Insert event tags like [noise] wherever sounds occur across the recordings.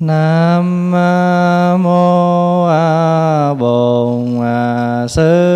Nam mô Bổn Sư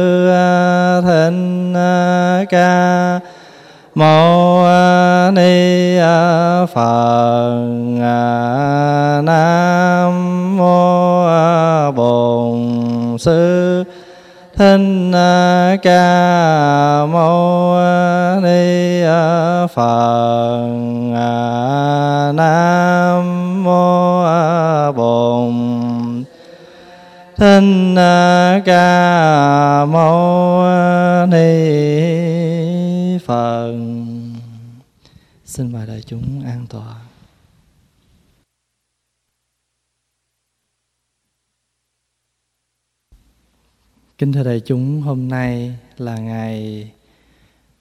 Kính thưa đại chúng, hôm nay là ngày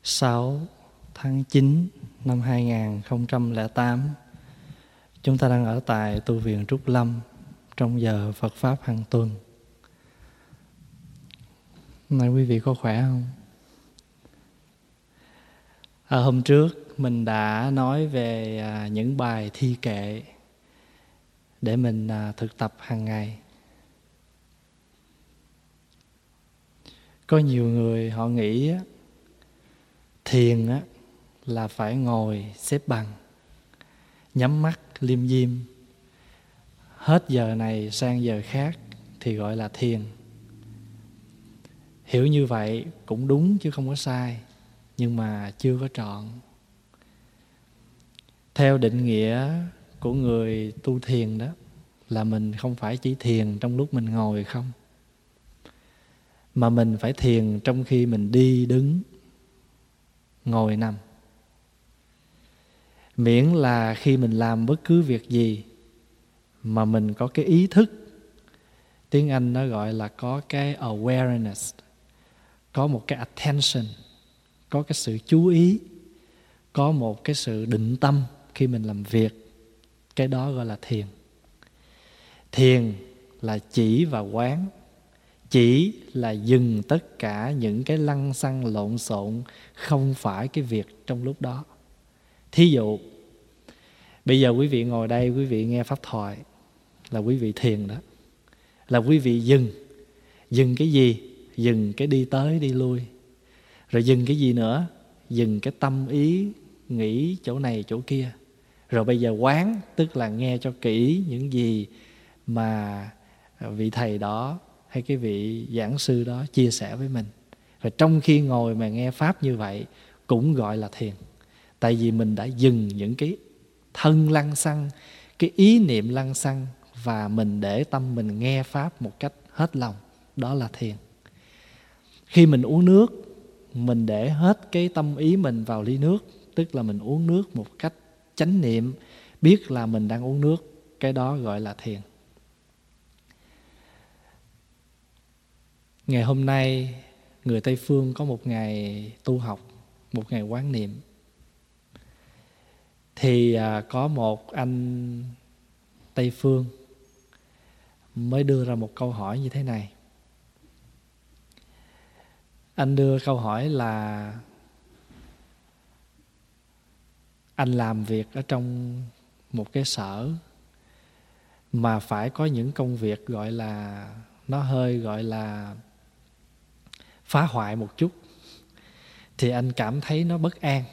6 tháng 9 năm 2008. Chúng ta đang ở tại tu viện Trúc Lâm trong giờ Phật Pháp hàng tuần. Hôm nay quý vị có khỏe không? À, hôm trước mình đã nói về à, những bài thi kệ để mình à, thực tập hàng ngày. Có nhiều người họ nghĩ thiền là phải ngồi xếp bằng, nhắm mắt liêm diêm. Hết giờ này sang giờ khác thì gọi là thiền. Hiểu như vậy cũng đúng chứ không có sai, nhưng mà chưa có trọn. Theo định nghĩa của người tu thiền đó là mình không phải chỉ thiền trong lúc mình ngồi không mà mình phải thiền trong khi mình đi đứng, ngồi nằm. Miễn là khi mình làm bất cứ việc gì mà mình có cái ý thức, tiếng anh nó gọi là có cái awareness, có một cái attention, có cái sự chú ý, có một cái sự định tâm khi mình làm việc. Cái đó gọi là thiền. Thiền là chỉ và quán chỉ là dừng tất cả những cái lăng xăng lộn xộn không phải cái việc trong lúc đó. Thí dụ, bây giờ quý vị ngồi đây, quý vị nghe pháp thoại, là quý vị thiền đó, là quý vị dừng. Dừng cái gì? Dừng cái đi tới đi lui. Rồi dừng cái gì nữa? Dừng cái tâm ý nghĩ chỗ này chỗ kia. Rồi bây giờ quán, tức là nghe cho kỹ những gì mà vị thầy đó hay cái vị giảng sư đó chia sẻ với mình. Và trong khi ngồi mà nghe pháp như vậy, cũng gọi là thiền. Tại vì mình đã dừng những cái thân lăng xăng, cái ý niệm lăng xăng, và mình để tâm mình nghe pháp một cách hết lòng. Đó là thiền. Khi mình uống nước, mình để hết cái tâm ý mình vào ly nước, tức là mình uống nước một cách chánh niệm, biết là mình đang uống nước, cái đó gọi là thiền. Ngày hôm nay, người tây phương có một ngày tu học, một ngày quán niệm. Thì à, có một anh tây phương mới đưa ra một câu hỏi như thế này. Anh đưa câu hỏi là, anh làm việc ở trong một cái sở mà phải có những công việc gọi là, nó hơi gọi là phá hoại một chút thì anh cảm thấy nó bất an.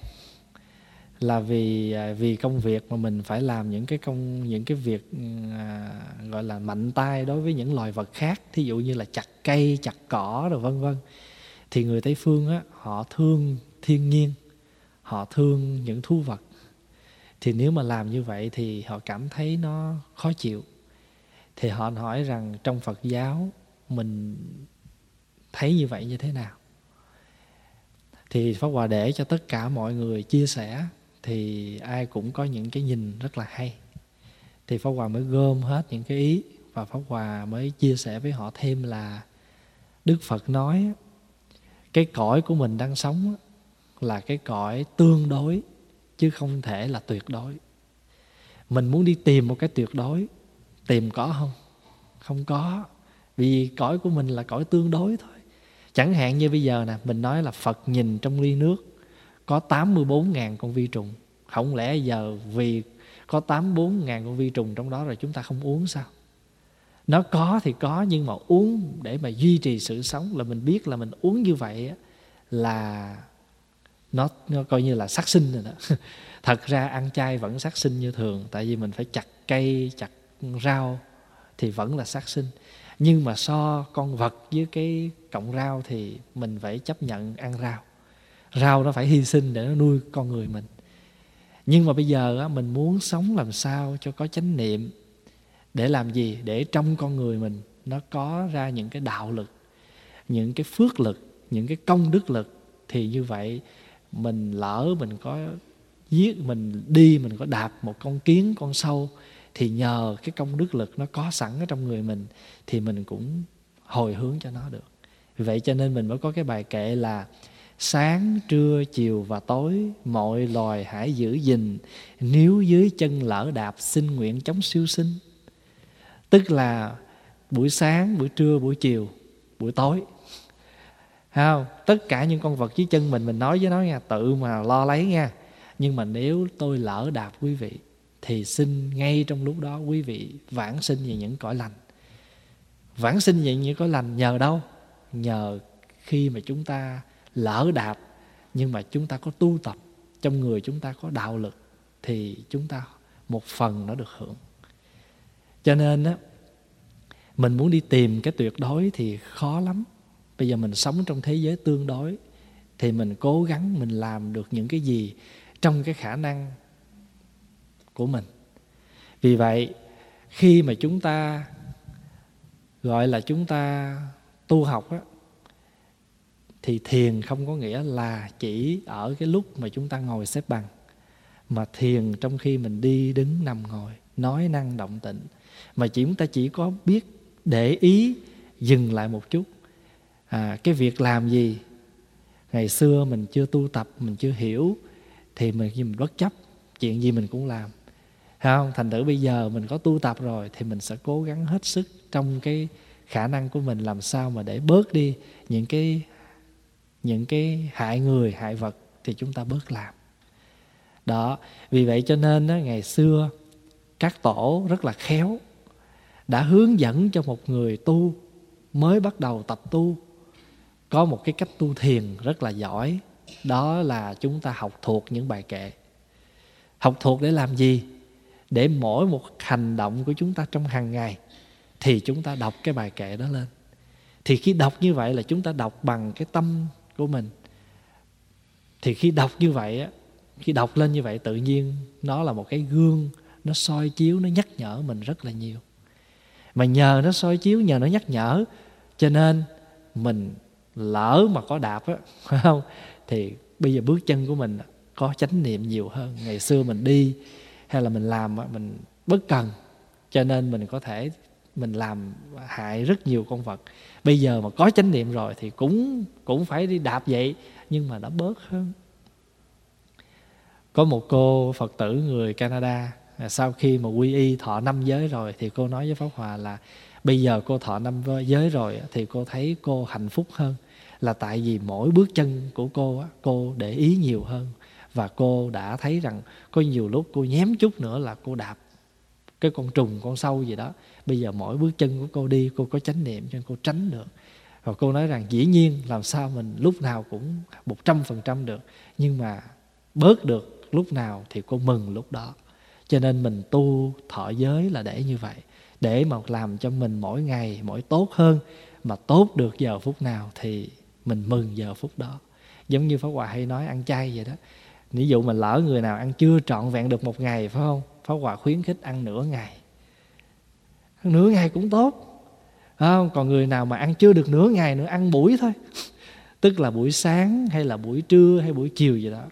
Là vì à, vì công việc mà mình phải làm những cái công những cái việc à, gọi là mạnh tay đối với những loài vật khác thí dụ như là chặt cây chặt cỏ rồi vân vân thì người tây phương á họ thương thiên nhiên họ thương những thú vật. Thì nếu mà làm như vậy thì họ cảm thấy nó khó chịu. Thì họ hỏi rằng trong phật giáo mình thấy như vậy như thế nào? Thì pháp hòa để cho tất cả mọi người chia sẻ thì ai cũng có những cái nhìn rất là hay. Thì pháp hòa mới gom hết những cái ý và pháp hòa mới chia sẻ với họ thêm là đức phật nói, cái cõi của mình đang sống là cái cõi tương đối, chứ không thể là tuyệt đối. Mình muốn đi tìm một cái tuyệt đối, tìm có không? Không có, vì cõi của mình là cõi tương đối thôi. Chẳng hạn như bây giờ nè, mình nói là Phật nhìn trong ly nước có 84.000 con vi trùng. Không lẽ giờ vì có tám bốn ngàn con vi trùng trong đó rồi chúng ta không uống sao? Nó có thì có nhưng mà uống để mà duy trì sự sống là mình biết là mình uống như vậy là nó nó coi như là sát sinh rồi đó. [laughs] Thật ra ăn chay vẫn sát sinh như thường tại vì mình phải chặt cây chặt rau thì vẫn là sát sinh nhưng mà so con vật với cái cọng rau thì mình phải chấp nhận ăn rau. Rau nó phải hy sinh để nó nuôi con người mình. Nhưng mà bây giờ á, mình muốn sống làm sao cho có chánh niệm để làm gì? Để trong con người mình nó có ra những cái đạo lực những cái phước lực những cái công đức lực thì như vậy mình lỡ mình có giết mình đi mình có đạp một con kiến con sâu thì nhờ cái công đức lực nó có sẵn ở trong người mình, thì mình cũng hồi hướng cho nó được. Vì vậy cho nên mình mới có cái bài kệ là, sáng, trưa, chiều và tối, mọi loài hãy giữ gìn nếu dưới chân lỡ đạp xin nguyện chống siêu sinh. Tức là buổi sáng, buổi trưa, buổi chiều, buổi tối. Không? Tất cả những con vật dưới chân mình mình nói với nó nha, tự mà lo lấy nha. Nhưng mà nếu tôi lỡ đạp quý vị thì xin ngay trong lúc đó quý vị vãng sinh về những cõi lành. Vãng sinh về những cõi lành nhờ đâu? Nhờ khi mà chúng ta lỡ đạp, nhưng mà chúng ta có tu tập, trong người chúng ta có đạo lực, thì chúng ta một phần nó được hưởng. Cho nên á, mình muốn đi tìm cái tuyệt đối thì khó lắm. Bây giờ mình sống trong thế giới tương đối, thì mình cố gắng mình làm được những cái gì trong cái khả năng của mình. Vì vậy khi mà chúng ta gọi là chúng ta tu học á thì thiền không có nghĩa là chỉ ở cái lúc mà chúng ta ngồi xếp bằng mà thiền trong khi mình đi đứng nằm ngồi nói năng động tịnh mà chỉ chúng ta chỉ có biết để ý dừng lại một chút. À, cái việc làm gì? Ngày xưa mình chưa tu tập mình chưa hiểu thì mình mình bất chấp chuyện gì mình cũng làm không? Thành thử bây giờ mình có tu tập rồi thì mình sẽ cố gắng hết sức trong cái khả năng của mình làm sao mà để bớt đi những cái những cái hại người hại vật thì chúng ta bớt làm. Đó vì vậy cho nên đó, ngày xưa các tổ rất là khéo đã hướng dẫn cho một người tu mới bắt đầu tập tu. Có một cái cách tu thiền rất là giỏi đó là chúng ta học thuộc những bài kệ. Học thuộc để làm gì? Để mỗi một hành động của chúng ta trong hàng ngày thì chúng ta đọc cái bài kệ đó lên. Thì khi đọc như vậy là chúng ta đọc bằng cái tâm của mình. Thì khi đọc như vậy á, khi đọc lên như vậy tự nhiên nó là một cái gương, nó soi chiếu, nó nhắc nhở mình rất là nhiều. Mà nhờ nó soi chiếu, nhờ nó nhắc nhở, cho nên mình lỡ mà có đạp á, [laughs] phải không? Thì bây giờ bước chân của mình có chánh niệm nhiều hơn. Ngày xưa mình đi hay là mình làm mình bất cần. Cho nên mình có thể, mình làm hại rất nhiều con vật. Bây giờ mà có chánh niệm rồi thì cũng cũng phải đi đạp vậy, nhưng mà đã bớt hơn. Có một cô phật tử người canada à, sau khi mà quy y thọ năm giới rồi thì cô nói với pháp hòa là bây giờ cô thọ năm giới rồi thì cô thấy cô hạnh phúc hơn. Là tại vì mỗi bước chân của cô cô để ý nhiều hơn và cô đã thấy rằng có nhiều lúc cô nhém chút nữa là cô đạp cái con trùng, con sâu gì đó. Bây giờ mỗi bước chân của cô đi, cô có chánh niệm cho nên cô tránh được. Và cô nói rằng dĩ nhiên làm sao mình lúc nào cũng một trăm phần trăm được, nhưng mà bớt được lúc nào thì cô mừng lúc đó. Cho nên mình tu thọ giới là để như vậy. Để mà làm cho mình mỗi ngày, mỗi tốt hơn, mà tốt được giờ phút nào thì mình mừng giờ phút đó. Giống như pháp hòa hay nói, ăn chay vậy đó ví dụ mình lỡ người nào ăn chưa trọn vẹn được một ngày, phải không? Pháp hòa khuyến khích ăn nửa ngày. Ăn nửa ngày cũng tốt. Không? còn người nào mà ăn chưa được nửa ngày nữa, ăn buổi thôi. [laughs] Tức là buổi sáng, hay là buổi trưa, hay buổi chiều gì đó.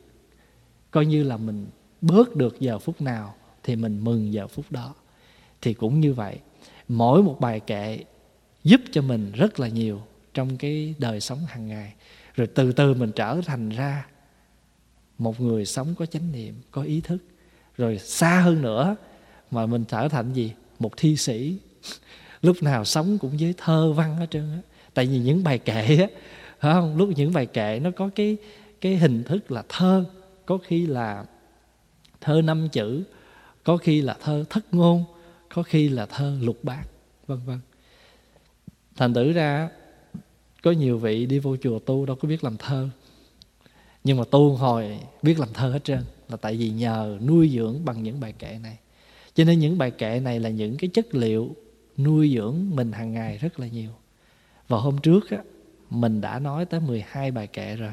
Coi như là mình bớt được giờ phút nào thì mình mừng giờ phút đó. Thì cũng như vậy, mỗi một bài kệ giúp cho mình rất là nhiều trong cái đời sống hàng ngày. Rồi từ từ mình trở thành ra một người sống có chánh niệm, có ý thức. Rồi xa hơn nữa mà mình trở thành gì? Một thi sĩ. [laughs] Lúc nào sống cũng với thơ văn hết trơn á. Tại vì những bài kệ á không? Lúc những bài kệ nó có cái cái hình thức là thơ. Có khi là thơ năm chữ, có khi là thơ thất ngôn, có khi là thơ lục bát, vân vân. Thành tử ra có nhiều vị đi vô chùa tu đâu có biết làm thơ nhưng mà tu hồi biết làm thơ hết trơn là tại vì nhờ nuôi dưỡng bằng những bài kệ này. Cho nên những bài kệ này là những cái chất liệu nuôi dưỡng mình hàng ngày rất là nhiều. Và hôm trước á, mình đã nói tới 12 bài kệ rồi.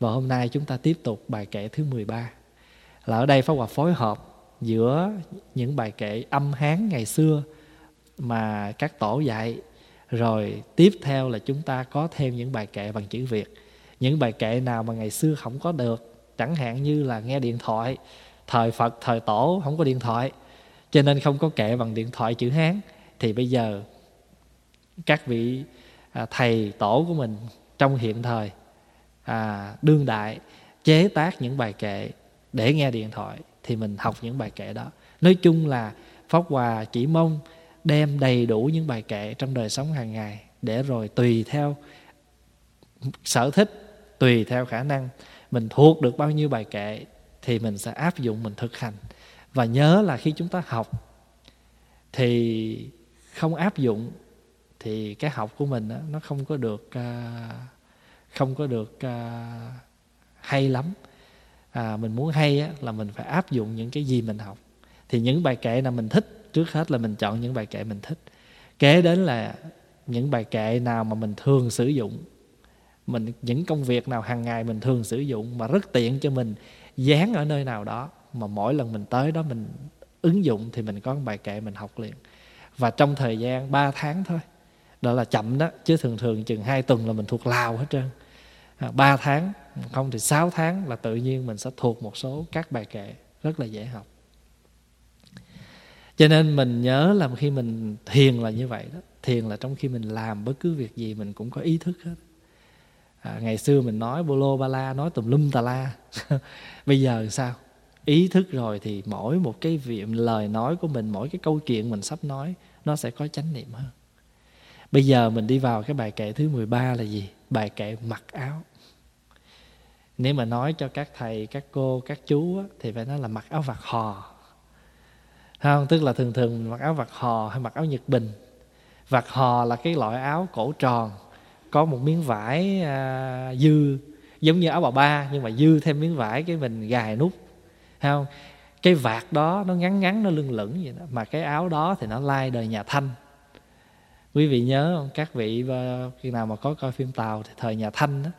Và hôm nay chúng ta tiếp tục bài kệ thứ 13 là ở đây Pháp Hòa phối hợp giữa những bài kệ âm Hán ngày xưa mà các tổ dạy rồi tiếp theo là chúng ta có thêm những bài kệ bằng chữ Việt những bài kệ nào mà ngày xưa không có được chẳng hạn như là nghe điện thoại thời Phật thời tổ không có điện thoại. Cho nên không có kệ bằng điện thoại chữ Hán. Thì bây giờ các vị à, thầy tổ của mình trong hiện thời à, đương đại chế tác những bài kệ để nghe điện thoại thì mình học những bài kệ đó. Nói chung là pháp hòa chỉ mong đem đầy đủ những bài kệ trong đời sống hàng ngày để rồi tùy theo sở thích tùy theo khả năng mình thuộc được bao nhiêu bài kệ thì mình sẽ áp dụng mình thực hành. Và nhớ là khi chúng ta học thì không áp dụng thì cái học của mình đó, nó không có được à, không có được à, hay lắm. À, mình muốn hay á, là mình phải áp dụng những cái gì mình học. Thì những bài kệ nào mình thích trước hết là mình chọn những bài kệ mình thích. Kế đến là những bài kệ nào mà mình thường sử dụng mình những công việc nào hàng ngày mình thường sử dụng mà rất tiện cho mình dán ở nơi nào đó mà mỗi lần mình tới đó mình ứng dụng thì mình có bài kệ mình học liền. Và trong thời gian 3 tháng thôi đó là chậm đó chứ thường thường chừng hai tuần là mình thuộc lào hết trơn. À, 3 tháng không thì 6 tháng là tự nhiên mình sẽ thuộc một số các bài kệ rất là dễ học. Cho nên mình nhớ là khi mình thiền là như vậy đó thiền là trong khi mình làm bất cứ việc gì mình cũng có ý thức hết à, ngày xưa mình nói bolo ba la nói tùm lum tà la. [laughs] Bây giờ sao? Ý thức rồi thì mỗi một cái việc lời nói của mình mỗi cái câu chuyện mình sắp nói nó sẽ có chánh niệm hơn. Bây giờ mình đi vào cái bài kệ thứ 13 là gì? Bài kệ mặc áo. Nếu mà nói cho các thầy các cô các chú á, thì phải nói là mặc áo vạt hò. Không? Tức là thường thường mặc áo vạt hò hay mặc áo nhật bình. Vạt hò là cái loại áo cổ tròn có một miếng vải à, dư giống như áo bà ba nhưng mà dư thêm miếng vải cái mình gài nút không? Cái vạt đó nó ngắn ngắn nó lưng lửng vậy đó mà cái áo đó thì nó lai đời nhà thanh. Quý vị nhớ không? Các vị à, khi nào mà có coi phim tàu thì thời nhà thanh đó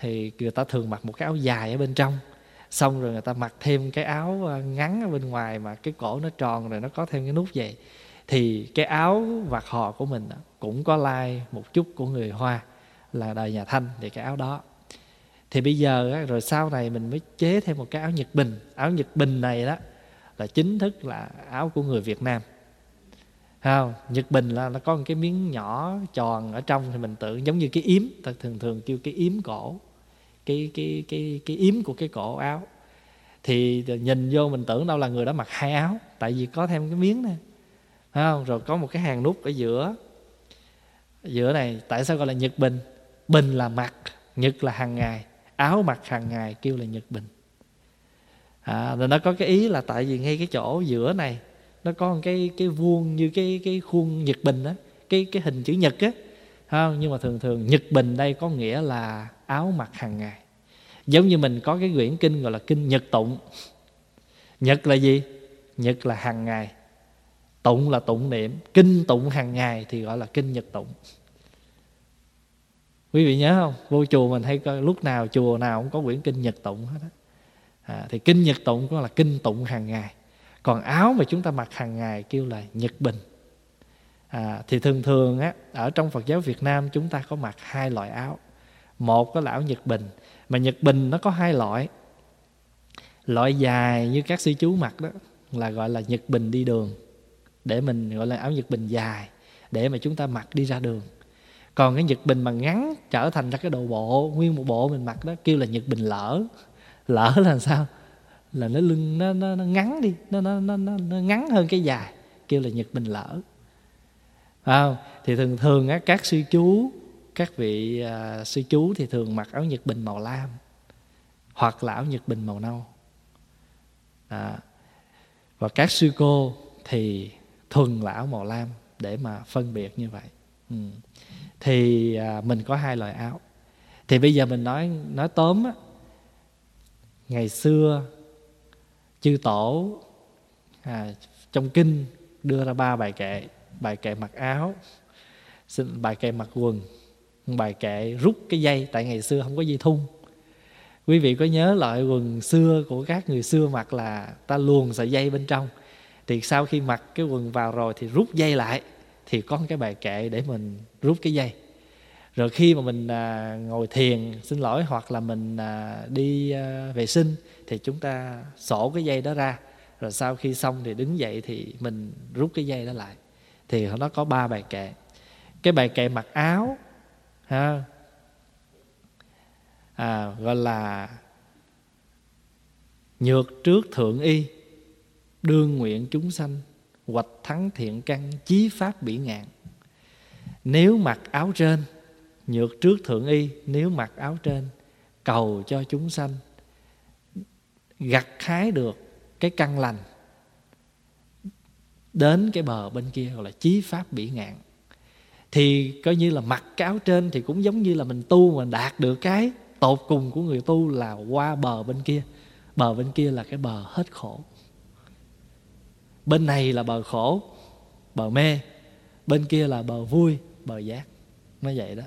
thì người ta thường mặc một cái áo dài ở bên trong xong rồi người ta mặc thêm cái áo à, ngắn ở bên ngoài mà cái cổ nó tròn rồi nó có thêm cái nút vậy thì cái áo vạt họ của mình cũng có lai một chút của người hoa là đời nhà thanh thì cái áo đó. Thì bây giờ rồi sau này mình mới chế thêm một cái áo nhật bình. Áo nhật bình này đó là chính thức là áo của người việt nam. Không? Nhật bình là nó có một cái miếng nhỏ tròn ở trong thì mình tưởng giống như cái yếm, ta thường thường kêu cái yếm cổ. Cái cái cái cái yếm của cái cổ áo. Thì nhìn vô mình tưởng đâu là người đó mặc hai áo, tại vì có thêm cái miếng này không? Rồi có một cái hàng nút ở giữa. Giữa này tại sao gọi là nhật bình? Bình là mặc nhật là hàng ngày. Áo mặc hàng ngày kêu là nhật bình. À, rồi nó có cái ý là tại vì ngay cái chỗ giữa này nó có một cái cái vuông như cái cái khuôn nhật bình đó cái cái hình chữ nhật á. Không? Nhưng mà thường thường nhật bình đây có nghĩa là áo mặc hàng ngày. Giống như mình có cái quyển kinh gọi là kinh nhật tụng. Nhật là gì? Nhật là hàng ngày tụng là tụng niệm kinh tụng hàng ngày thì gọi là kinh nhật tụng. Quý vị nhớ không? Vô chùa mình hay coi lúc nào chùa nào cũng có quyển kinh nhật tụng hết á. À, thì kinh nhật tụng cũng là kinh tụng hàng ngày. Còn áo mà chúng ta mặc hàng ngày kêu là nhật bình. À, thì thường thường á ở trong Phật giáo Việt Nam chúng ta có mặc hai loại áo. Một có là áo nhật bình mà nhật bình nó có hai loại. Loại dài như các sư chú mặc đó là gọi là nhật bình đi đường để mình gọi là áo nhật bình dài để mà chúng ta mặc đi ra đường. Còn cái nhật bình mà ngắn trở thành ra cái đồ bộ nguyên một bộ mình mặc đó kêu là nhật bình lỡ. Lỡ là sao? Là nó lưng nó nó, nó ngắn đi nó, nó nó nó nó ngắn hơn cái dài kêu là nhật bình lỡ. À, thì thường thường á các sư chú các vị à, sư chú thì thường mặc áo nhật bình màu lam hoặc là áo nhật bình màu nâu. À, và các sư cô thì thuần là áo màu lam để mà phân biệt như vậy. Ừ. thì à, mình có hai loại áo. Thì bây giờ mình nói nói tóm á ngày xưa chư tổ à, trong kinh đưa ra ba bài kệ bài kệ mặc áo bài kệ mặc quần bài kệ rút cái dây tại ngày xưa không có dây thun. Quý vị có nhớ loại quần xưa của các người xưa mặc là ta luồn sợi dây bên trong thì sau khi mặc cái quần vào rồi thì rút dây lại thì có cái bài kệ để mình rút cái dây. Rồi khi mà mình à, ngồi thiền xin lỗi hoặc là mình à, đi à, vệ sinh thì chúng ta sổ cái dây đó ra. Rồi sau khi xong thì đứng dậy thì mình rút cái dây đó lại. Thì nó có ba bài kệ. Cái bài kệ mặc áo ha à, gọi là nhược trước thượng y đương nguyện chúng sanh, hoạch thắng thiện căn, chí pháp bỉ ngạn. Nếu mặc áo trên, nhược trước thượng y, nếu mặc áo trên, cầu cho chúng sanh gặt hái được cái căn lành đến cái bờ bên kia gọi là chí pháp bỉ ngạn. Thì coi như là mặc cái áo trên thì cũng giống như là mình tu mà đạt được cái tột cùng của người tu là qua bờ bên kia. Bờ bên kia là cái bờ hết khổ bên này là bờ khổ, bờ mê, bên kia là bờ vui, bờ giác. Nó vậy đó.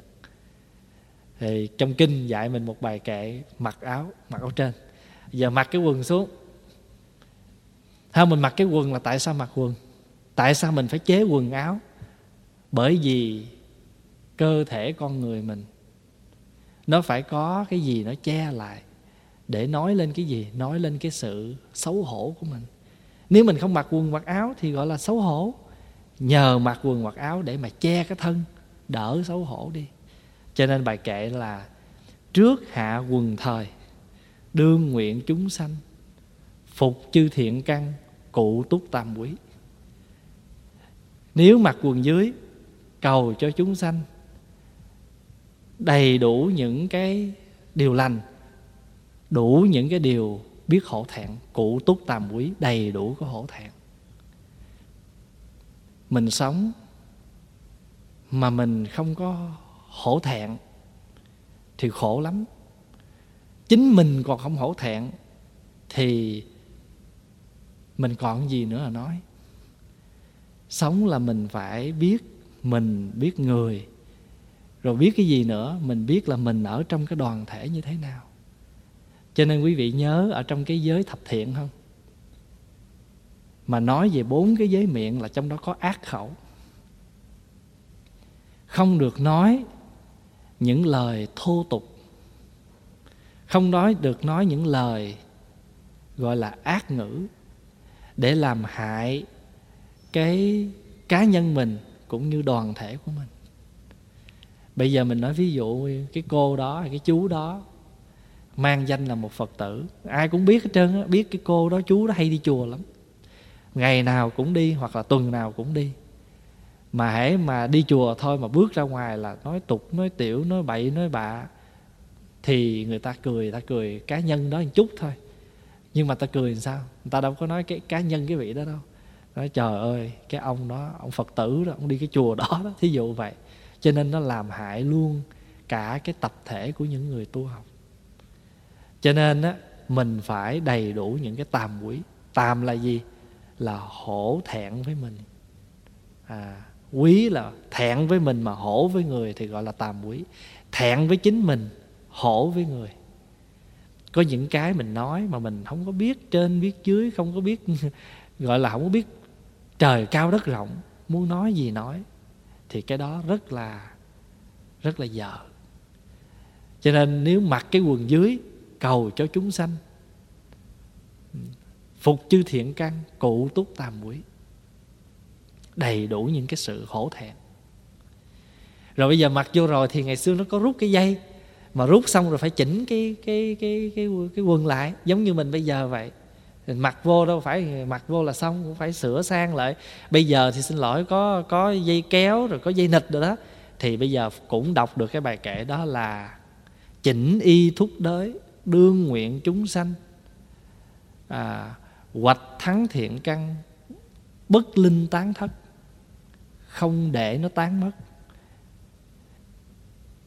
Thì trong kinh dạy mình một bài kệ, mặc áo mặc áo trên. Giờ mặc cái quần xuống. Ha mình mặc cái quần là tại sao mặc quần? Tại sao mình phải chế quần áo? Bởi vì cơ thể con người mình, nó phải có cái gì nó che lại để nói lên cái gì? Nói lên cái sự xấu hổ của mình nếu mình không mặc quần, mặc áo thì gọi là xấu hổ. Nhờ mặc quần, mặc áo để mà che cái thân, đỡ xấu hổ đi. Cho nên bài kệ là, trước hạ quần thời, đương nguyện chúng sanh, phục chư thiện căn, cụ túc tam quý nếu mặc quần dưới, cầu cho chúng sanh đầy đủ những cái điều lành, đủ những cái điều biết hổ thẹn, cụ túc tam quý đầy đủ có hổ thẹn. Mình sống mà mình không có hổ thẹn thì khổ lắm. Chính mình còn không hổ thẹn thì mình còn gì nữa là nói. Sống là mình phải biết mình, biết người, rồi biết cái gì nữa, mình biết là mình ở trong cái đoàn thể như thế nào cho nên quý vị nhớ ở trong cái giới thập thiện không? Mà nói về bốn cái giới miệng là trong đó có ác khẩu. Không được nói những lời thô tục. Không nói được nói những lời gọi là ác ngữ để làm hại cái cá nhân mình cũng như đoàn thể của mình. Bây giờ mình nói ví dụ cái cô đó hay cái chú đó mang danh là một phật tử. Ai cũng biết hết trơn biết cái cô đó, chú đó hay đi chùa lắm. Ngày nào cũng đi hoặc là tuần nào cũng đi. Mà hãy mà đi chùa thôi mà bước ra ngoài là nói tục, nói tiểu, nói bậy, nói bạ, thì người ta cười, người ta cười cá nhân đó một chút thôi. Nhưng mà ta cười làm sao? Người ta đâu có nói cái cá nhân cái vị đó đâu. Nói trời ơi, cái ông đó, ông phật tử đó, ông đi cái chùa đó đó, thí dụ vậy. Cho nên nó làm hại luôn cả cái tập thể của những người tu học cho nên á, mình phải đầy đủ những cái tàm quý. Tàm là gì? Là hổ thẹn với mình. À quý là thẹn với mình mà hổ với người thì gọi là tàm quý. Thẹn với chính mình, hổ với người. Có những cái mình nói mà mình không có biết trên, biết dưới, không có biết [laughs] gọi là không có biết trời cao đất rộng, muốn nói gì nói, thì cái đó rất là rất là dở. Cho nên nếu mặc cái quần dưới cầu cho chúng sanh. Phục chư thiện căn, cụ túc tam quý đầy đủ những cái sự hổ thẹn. Rồi bây giờ mặc vô rồi thì ngày xưa nó có rút cái dây, mà rút xong rồi phải chỉnh cái cái cái cái cái quần lại, giống như mình bây giờ vậy. Mặc vô đâu phải, mặc vô là xong, cũng phải sửa sang lại. Bây giờ thì xin lỗi, có có dây kéo rồi có dây nịch rồi đó. Thì bây giờ cũng đọc được cái bài kệ đó là chỉnh y thúc đới đương nguyện chúng sanh. À, hoạch thắng thiện căn bất linh tán thất không để nó tán mất.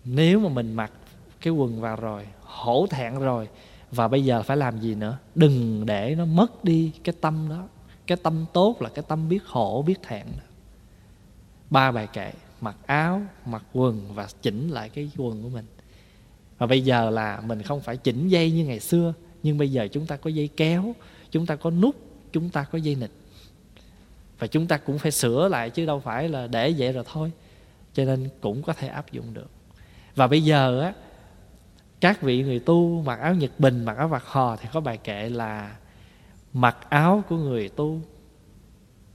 Nếu mà mình mặc cái quần vào rồi hổ thẹn rồi và bây giờ phải làm gì nữa? Đừng để nó mất đi cái tâm đó. Cái tâm tốt là cái tâm biết hổ biết thẹn. Đó. ba bài kệ mặc áo mặc quần và chỉnh lại cái quần của mình và bây giờ là mình không phải chỉnh dây như ngày xưa, nhưng bây giờ chúng ta có dây kéo, chúng ta có nút, chúng ta có dây nịch và chúng ta cũng phải sửa lại chứ đâu phải là để vậy rồi thôi, cho nên cũng có thể áp dụng được. Và bây giờ á, các vị người tu mặc áo nhật bình, mặc áo vạt hò thì có bài kệ là mặc áo của người tu,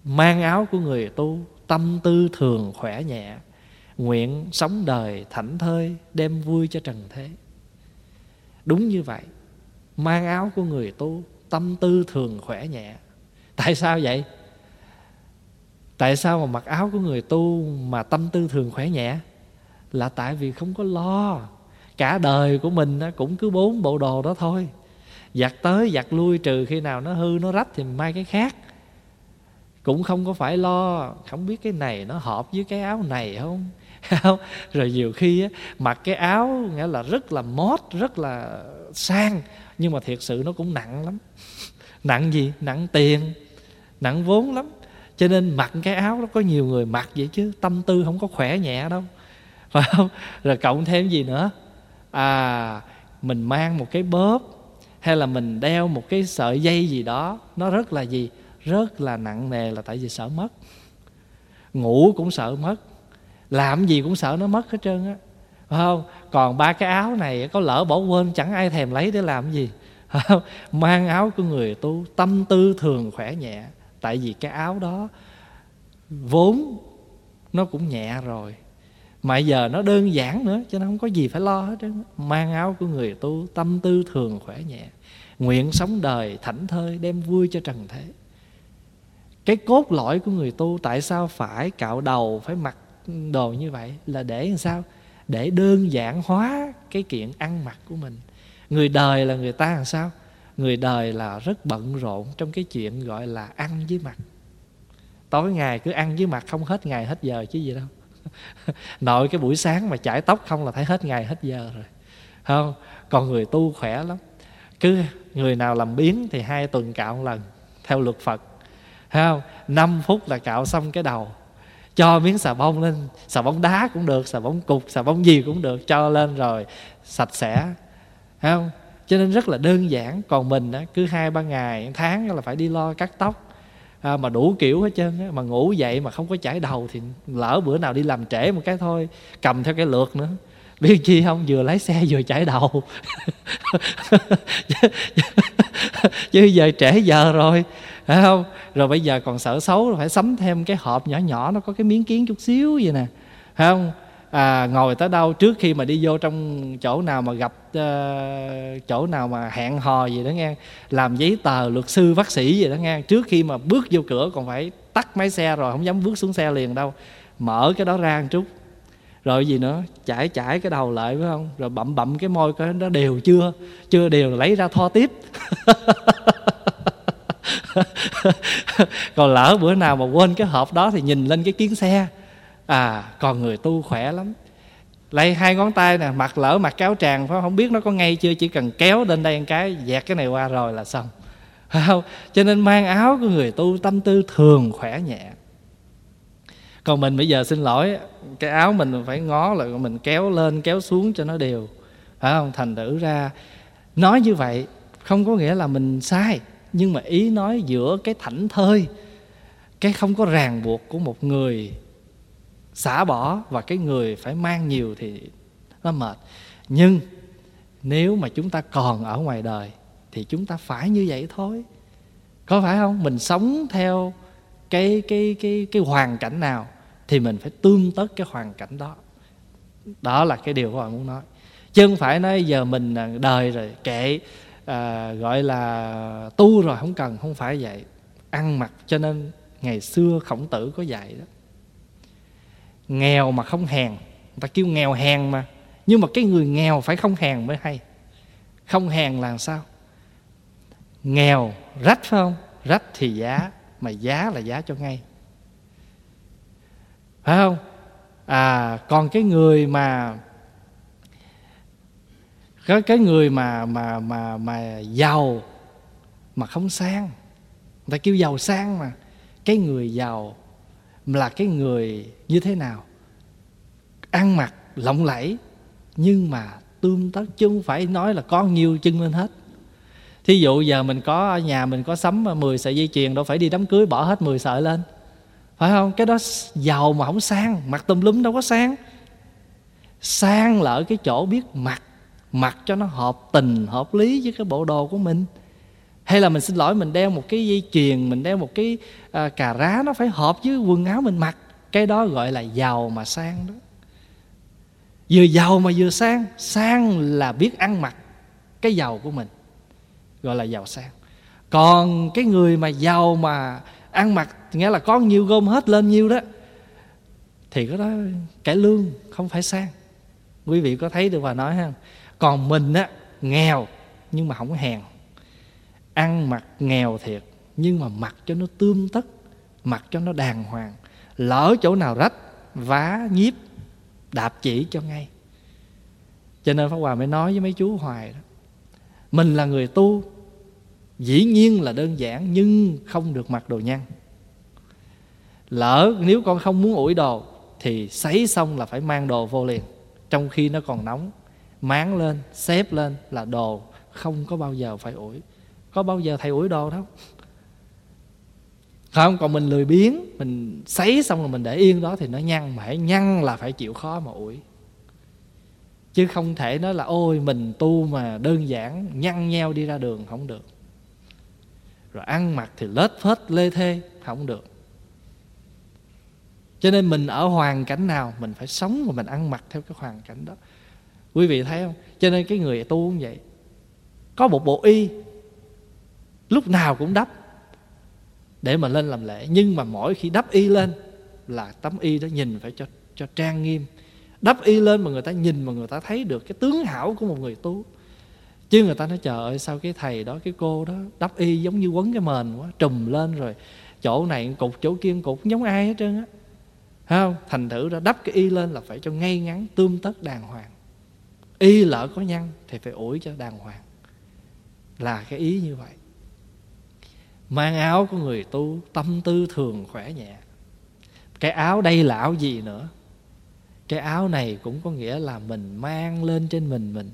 mang áo của người tu, tâm tư thường khỏe nhẹ nguyện sống đời thảnh thơi, đem vui cho trần thế. Đúng như vậy, mang áo của người tu, tâm tư thường khỏe nhẹ. Tại sao vậy? Tại sao mà mặc áo của người tu mà tâm tư thường khỏe nhẹ? Là tại vì không có lo. Cả đời của mình cũng cứ bốn bộ đồ đó thôi. Giặt tới giặt lui, trừ khi nào nó hư, nó rách thì mai may cái khác. Cũng không có phải lo, không biết cái này nó hợp với cái áo này không? Không? Rồi nhiều khi á, mặc cái áo nghĩa là rất là mót rất là sang nhưng mà thiệt sự nó cũng nặng lắm. Nặng gì? Nặng tiền nặng vốn lắm. Cho nên mặc cái áo nó có nhiều người mặc vậy chứ tâm tư không có khỏe nhẹ đâu. Phải không? Rồi cộng thêm gì nữa? À mình mang một cái bóp hay là mình đeo một cái sợi dây gì đó nó rất là gì? Rất là nặng nề là tại vì sợ mất. Ngủ cũng sợ mất làm gì cũng sợ nó mất hết trơn á. Phải không? Còn ba cái áo này có lỡ bỏ quên, chẳng ai thèm lấy để làm gì. Không? mang áo của người tu, tâm tư thường khỏe nhẹ. Tại vì cái áo đó, vốn nó cũng nhẹ rồi. Mà giờ nó đơn giản nữa, cho nên không có gì phải lo hết trơn mang áo của người tu, tâm tư thường khỏe nhẹ. Nguyện sống đời thảnh thơi, đem vui cho trần thế. Cái cốt lõi của người tu, tại sao phải cạo đầu, phải mặc đồ như vậy là để làm sao? Để đơn giản hóa cái kiện ăn mặc của mình. Người đời là người ta làm sao? Người đời là rất bận rộn trong cái chuyện gọi là ăn với mặt tối ngày cứ ăn với mặt không hết ngày hết giờ chứ gì đâu. [laughs] Nội cái buổi sáng mà chải tóc không là thấy hết ngày hết giờ rồi. Không còn người tu khỏe lắm. Cứ người nào làm biến thì hai tuần cạo một lần, theo luật phật. Không, năm phút là cạo xong cái đầu cho miếng xà bông lên. Xà bông đá cũng được xà bông cục xà bông gì cũng được cho lên rồi sạch sẽ. Thấy không? Cho nên rất là đơn giản. Còn mình á, cứ hai ba ngày tháng là phải đi lo cắt tóc. À, mà đủ kiểu hết trơn á mà ngủ dậy mà không có chải đầu thì lỡ bữa nào đi làm trễ một cái thôi cầm theo cái lượt nữa. Biết chi không? Vừa lái xe vừa chải đầu. [laughs] Chứ giờ trễ giờ rồi phải không? Rồi bây giờ còn sợ xấu phải sắm thêm cái hộp nhỏ nhỏ nó có cái miếng kiến chút xíu vậy nè. Phải không? À, ngồi tới đâu trước khi mà đi vô trong chỗ nào mà gặp uh, chỗ nào mà hẹn hò gì đó nghe làm giấy tờ luật sư bác sĩ gì đó nghe trước khi mà bước vô cửa còn phải tắt máy xe rồi không dám bước xuống xe liền đâu. Mở cái đó ra một chút. Rồi gì nữa? Chải chải cái đầu lại phải không? Rồi bậm bậm cái môi coi nó đều chưa chưa đều lấy ra thoa tiếp. [laughs] [laughs] còn lỡ bữa nào mà quên cái hộp đó thì nhìn lên cái kiến xe. À còn người tu khỏe lắm. Lấy hai ngón tay nè mặt lỡ mặt cáo tràng, phải không? Biết nó có ngay chưa, chỉ cần kéo lên đây một cái, dẹt cái này qua rồi là xong. [laughs] Phải không? Cho nên mang áo của người tu, tâm tư thường khỏe nhẹ. Còn mình bây giờ xin lỗi, cái áo mình phải ngó lại mình kéo lên, kéo xuống cho nó đều. Phải không? Thành thử ra, nói như vậy không có nghĩa là mình sai nhưng mà ý nói giữa cái thảnh thơi, cái không có ràng buộc của một người xả bỏ và cái người phải mang nhiều thì nó mệt. Nhưng nếu mà chúng ta còn ở ngoài đời thì chúng ta phải như vậy thôi. Có phải không? Mình sống theo cái cái cái cái hoàn cảnh nào thì mình phải tương tất cái hoàn cảnh đó. Đó là cái điều của bạn muốn nói. Chứ không phải nói giờ mình đời rồi kệ à, gọi là tu rồi không cần không phải vậy. Ăn mặc cho nên ngày xưa khổng tử có dạy đó. Nghèo mà không hèn người ta kêu nghèo hèn mà. Nhưng mà cái người nghèo phải không hèn mới hay. Không hèn là sao? Nghèo rách phải không? Rách thì giá mà giá là giá cho ngay. Phải không? À còn cái người mà cái cái người mà mà mà mà giàu mà không sang. Người ta kêu giàu sang mà. Cái người giàu là cái người như thế nào? Ăn mặc lộng lẫy, nhưng mà tương tác chứ không phải nói là có nhiều chân lên hết. Thí dụ giờ mình có, ở nhà mình có sắm 10 sợi dây chuyền, đâu phải đi đám cưới bỏ hết 10 sợi lên. Phải không? Cái đó giàu mà không sang, mặc tùm lum đâu có sang. Sang là ở cái chỗ biết mặc mặc cho nó hợp tình hợp lý với cái bộ đồ của mình. Hay là mình xin lỗi mình đeo một cái dây chuyền mình đeo một cái à, cà rá nó phải hợp với quần áo mình mặc. Cái đó gọi là giàu mà sang đó. Vừa giàu mà vừa sang sang là biết ăn mặc cái giàu của mình gọi là giàu sang. Còn cái người mà giàu mà ăn mặc nghĩa là có nhiêu gom hết lên nhiêu đó thì cái đó cải lương không phải sang. Quý vị có thấy được và nói không? Còn mình á, nghèo, nhưng mà không có hèn. Ăn mặc nghèo thiệt, nhưng mà mặc cho nó tươm tất, mặc cho nó đàng hoàng. Lỡ chỗ nào rách, vá, nhiếp, đạp chỉ cho ngay. Cho nên Pháp Hòa mới nói với mấy chú hoài đó, mình là người tu, dĩ nhiên là đơn giản nhưng không được mặc đồ nhăn. Lỡ nếu con không muốn ủi đồ, thì sấy xong là phải mang đồ vô liền, trong khi nó còn nóng máng lên, xếp lên là đồ không có bao giờ phải ủi. Có bao giờ thầy ủi đồ đâu? Không, còn mình lười biếng, mình sấy xong rồi mình để yên đó thì nó nhăn mà hãy nhăn là phải chịu khó mà ủi. Chứ không thể nói là, ôi, mình tu mà đơn giản, nhăn nheo đi ra đường không được. Rồi ăn mặc thì lết phết, lê thê, không được. Cho nên mình ở hoàn cảnh nào, mình phải sống và mình ăn mặc theo cái hoàn cảnh đó quý vị thấy không? Cho nên cái người tu cũng vậy. Có một bộ y, lúc nào cũng đắp để mà lên làm lễ. Nhưng mà mỗi khi đắp y lên là tấm y đó nhìn phải cho cho trang nghiêm. Đắp y lên mà người ta nhìn mà người ta thấy được cái tướng hảo của một người tu. Chứ người ta nói, trời ơi, sao cái thầy đó, cái cô đó đắp y giống như quấn cái mền quá, trùm lên rồi chỗ này cục, chỗ kia cục, giống ai hết trơn á. Không? Thành thử ra đắp cái y lên là phải cho ngay ngắn, tươm tất đàng hoàng y lỡ có nhăn thì phải ủi cho đàng hoàng. Là cái ý như vậy. Mang áo của người tu, tâm tư thường khỏe nhẹ. Cái áo đây là áo gì nữa? Cái áo này cũng có nghĩa là mình mang lên trên mình mình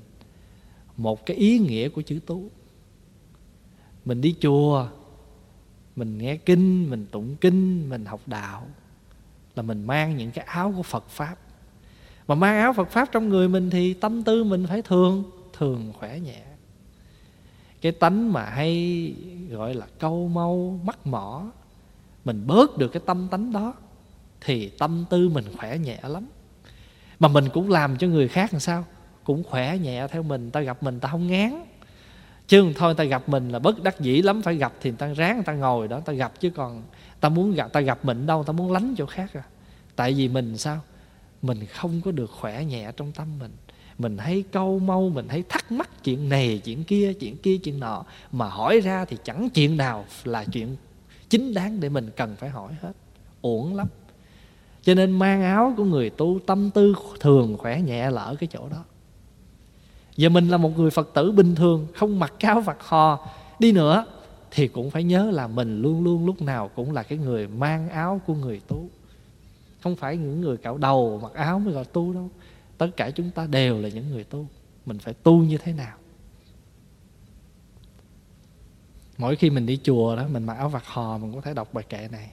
một cái ý nghĩa của chữ tu mình đi chùa, mình nghe kinh, mình tụng kinh, mình học đạo là mình mang những cái áo của phật pháp mà mang áo phật pháp trong người mình thì tâm tư mình phải thường thường khỏe nhẹ. Cái tánh mà hay gọi là câu mâu mắc mỏ, mình bớt được cái tâm tánh đó, thì tâm tư mình khỏe nhẹ lắm. Mà mình cũng làm cho người khác làm sao? Cũng khỏe nhẹ theo mình, ta gặp mình ta không ngán. Chứ thôi, ta gặp mình là bất đắc dĩ lắm, phải gặp thì ta ráng ta ngồi đó ta gặp chứ còn ta muốn gặp, ta gặp mình đâu, ta muốn lánh chỗ khác à. Tại vì mình sao? Mình không có được khỏe nhẹ trong tâm mình. Mình thấy câu mâu mình thấy thắc mắc chuyện này, chuyện kia chuyện kia, chuyện nọ. Mà hỏi ra thì chẳng chuyện nào là chuyện chính đáng để mình cần phải hỏi hết. Uổng lắm. Cho nên mang áo của người tu tâm tư thường khỏe nhẹ là ở cái chỗ đó. Giờ mình là một người phật tử bình thường, không mặc áo vặt hò, đi nữa, thì cũng phải nhớ là mình luôn luôn lúc nào cũng là cái người mang áo của người tu không phải những người cạo đầu mặc áo mới gọi tu đâu. Tất cả chúng ta đều là những người tu. Mình phải tu như thế nào? Mỗi khi mình đi chùa đó, mình mặc áo vạt hò, mình có thể đọc bài kệ này.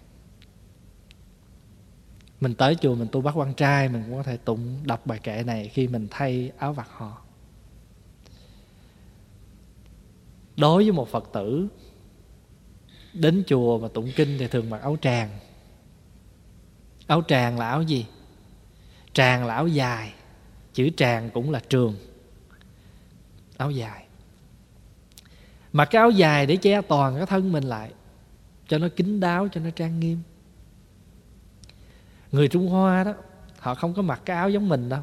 Mình tới chùa mình tu bác quan trai, mình cũng có thể tụng, đọc bài kệ này khi mình thay áo vạt hò. Đối với một phật tử, đến chùa mà tụng kinh thì thường mặc áo tràng áo tràng là áo gì? Tràng là áo dài, chữ tràng cũng là trường. Áo dài. Mặc cái áo dài để che toàn cái thân mình lại, cho nó kín đáo, cho nó trang nghiêm. Người trung hoa đó, họ không có mặc cái áo giống mình đâu.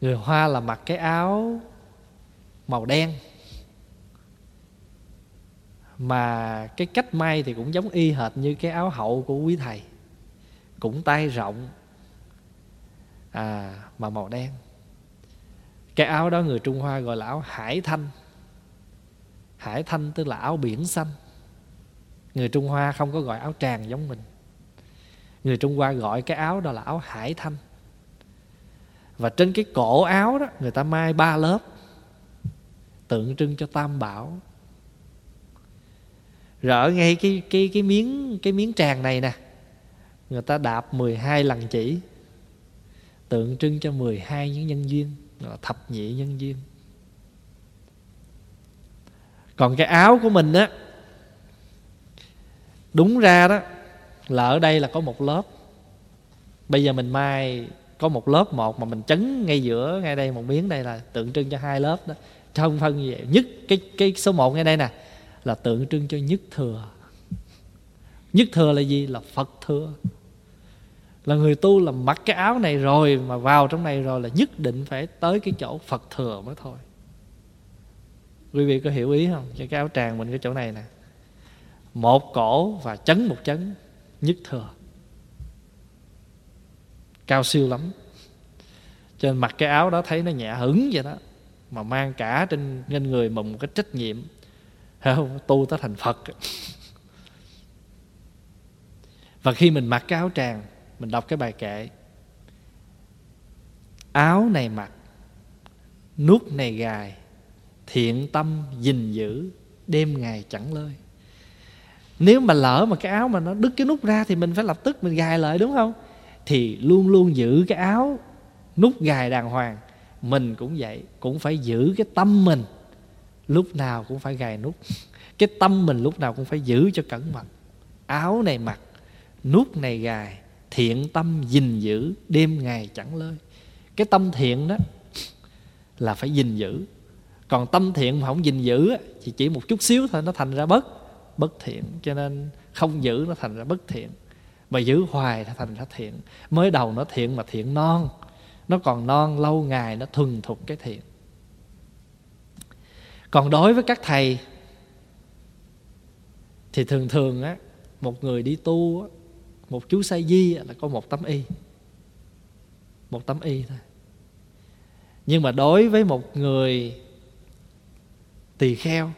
Người hoa là mặc cái áo màu đen. Mà cái cách may thì cũng giống y hệt như cái áo hậu của quý thầy cũng tay rộng. À mà màu đen. Cái áo đó người trung hoa gọi là áo hải thanh. Hải thanh tức là áo biển xanh. Người trung hoa không có gọi áo tràng giống mình. Người trung hoa gọi cái áo đó là áo hải thanh. Và trên cái cổ áo đó, người ta mai ba lớp. Tượng trưng cho tam bảo. Rồi ở ngay cái cái cái miếng cái miếng tràng này nè người ta đạp 12 lần chỉ, tượng trưng cho 12 những nhân duyên là thập nhị nhân duyên. Còn cái áo của mình á, đúng ra đó, là ở đây là có một lớp. Bây giờ mình mai có một lớp một mà mình chấn ngay giữa, ngay đây một miếng đây là tượng trưng cho hai lớp đó. Không phân vậy. Nhất cái cái số một ngay đây nè, là tượng trưng cho nhất thừa. Nhất thừa là gì? Là phật thừa là người tu là mặc cái áo này rồi, mà vào trong này rồi là nhất định phải tới cái chỗ phật thừa mới thôi. Quý vị có hiểu ý không? Cho cái áo tràng mình cái chỗ này nè. Một cổ và chấn một chấn, nhất thừa. Cao siêu lắm. Cho nên mặc cái áo đó thấy nó nhẹ hứng vậy đó, mà mang cả trên trên người mà một cái trách nhiệm. [laughs] Không? Tu tới thành phật. [laughs] Và khi mình mặc cái áo tràng mình đọc cái bài kệ. Áo này mặc nút này gài, thiện tâm gìn giữ, đêm ngày chẳng lơi. Nếu mà lỡ mà cái áo mà nó đứt cái nút ra thì mình phải lập tức mình gài lại, đúng không? Thì luôn luôn giữ cái áo nút gài đàng hoàng. Mình cũng vậy, cũng phải giữ cái tâm mình. Lúc nào cũng phải gài nút. Cái tâm mình lúc nào cũng phải giữ cho cẩn mật. Áo này mặc nút này gài thiện tâm gìn giữ đêm ngày chẳng lơi. Cái tâm thiện đó là phải gìn giữ. Còn tâm thiện mà không gìn giữ thì chỉ một chút xíu thôi nó thành ra bất bất thiện. Cho nên không giữ nó thành ra bất thiện mà giữ hoài nó thành ra thiện. Mới đầu nó thiện mà thiện non nó còn non lâu ngày nó thuần thục cái thiện. Còn đối với các thầy thì thường thường á một người đi tu á, một chú sa di là có một tấm y. Một tấm y thôi. Nhưng mà đối với một người tỳ kheo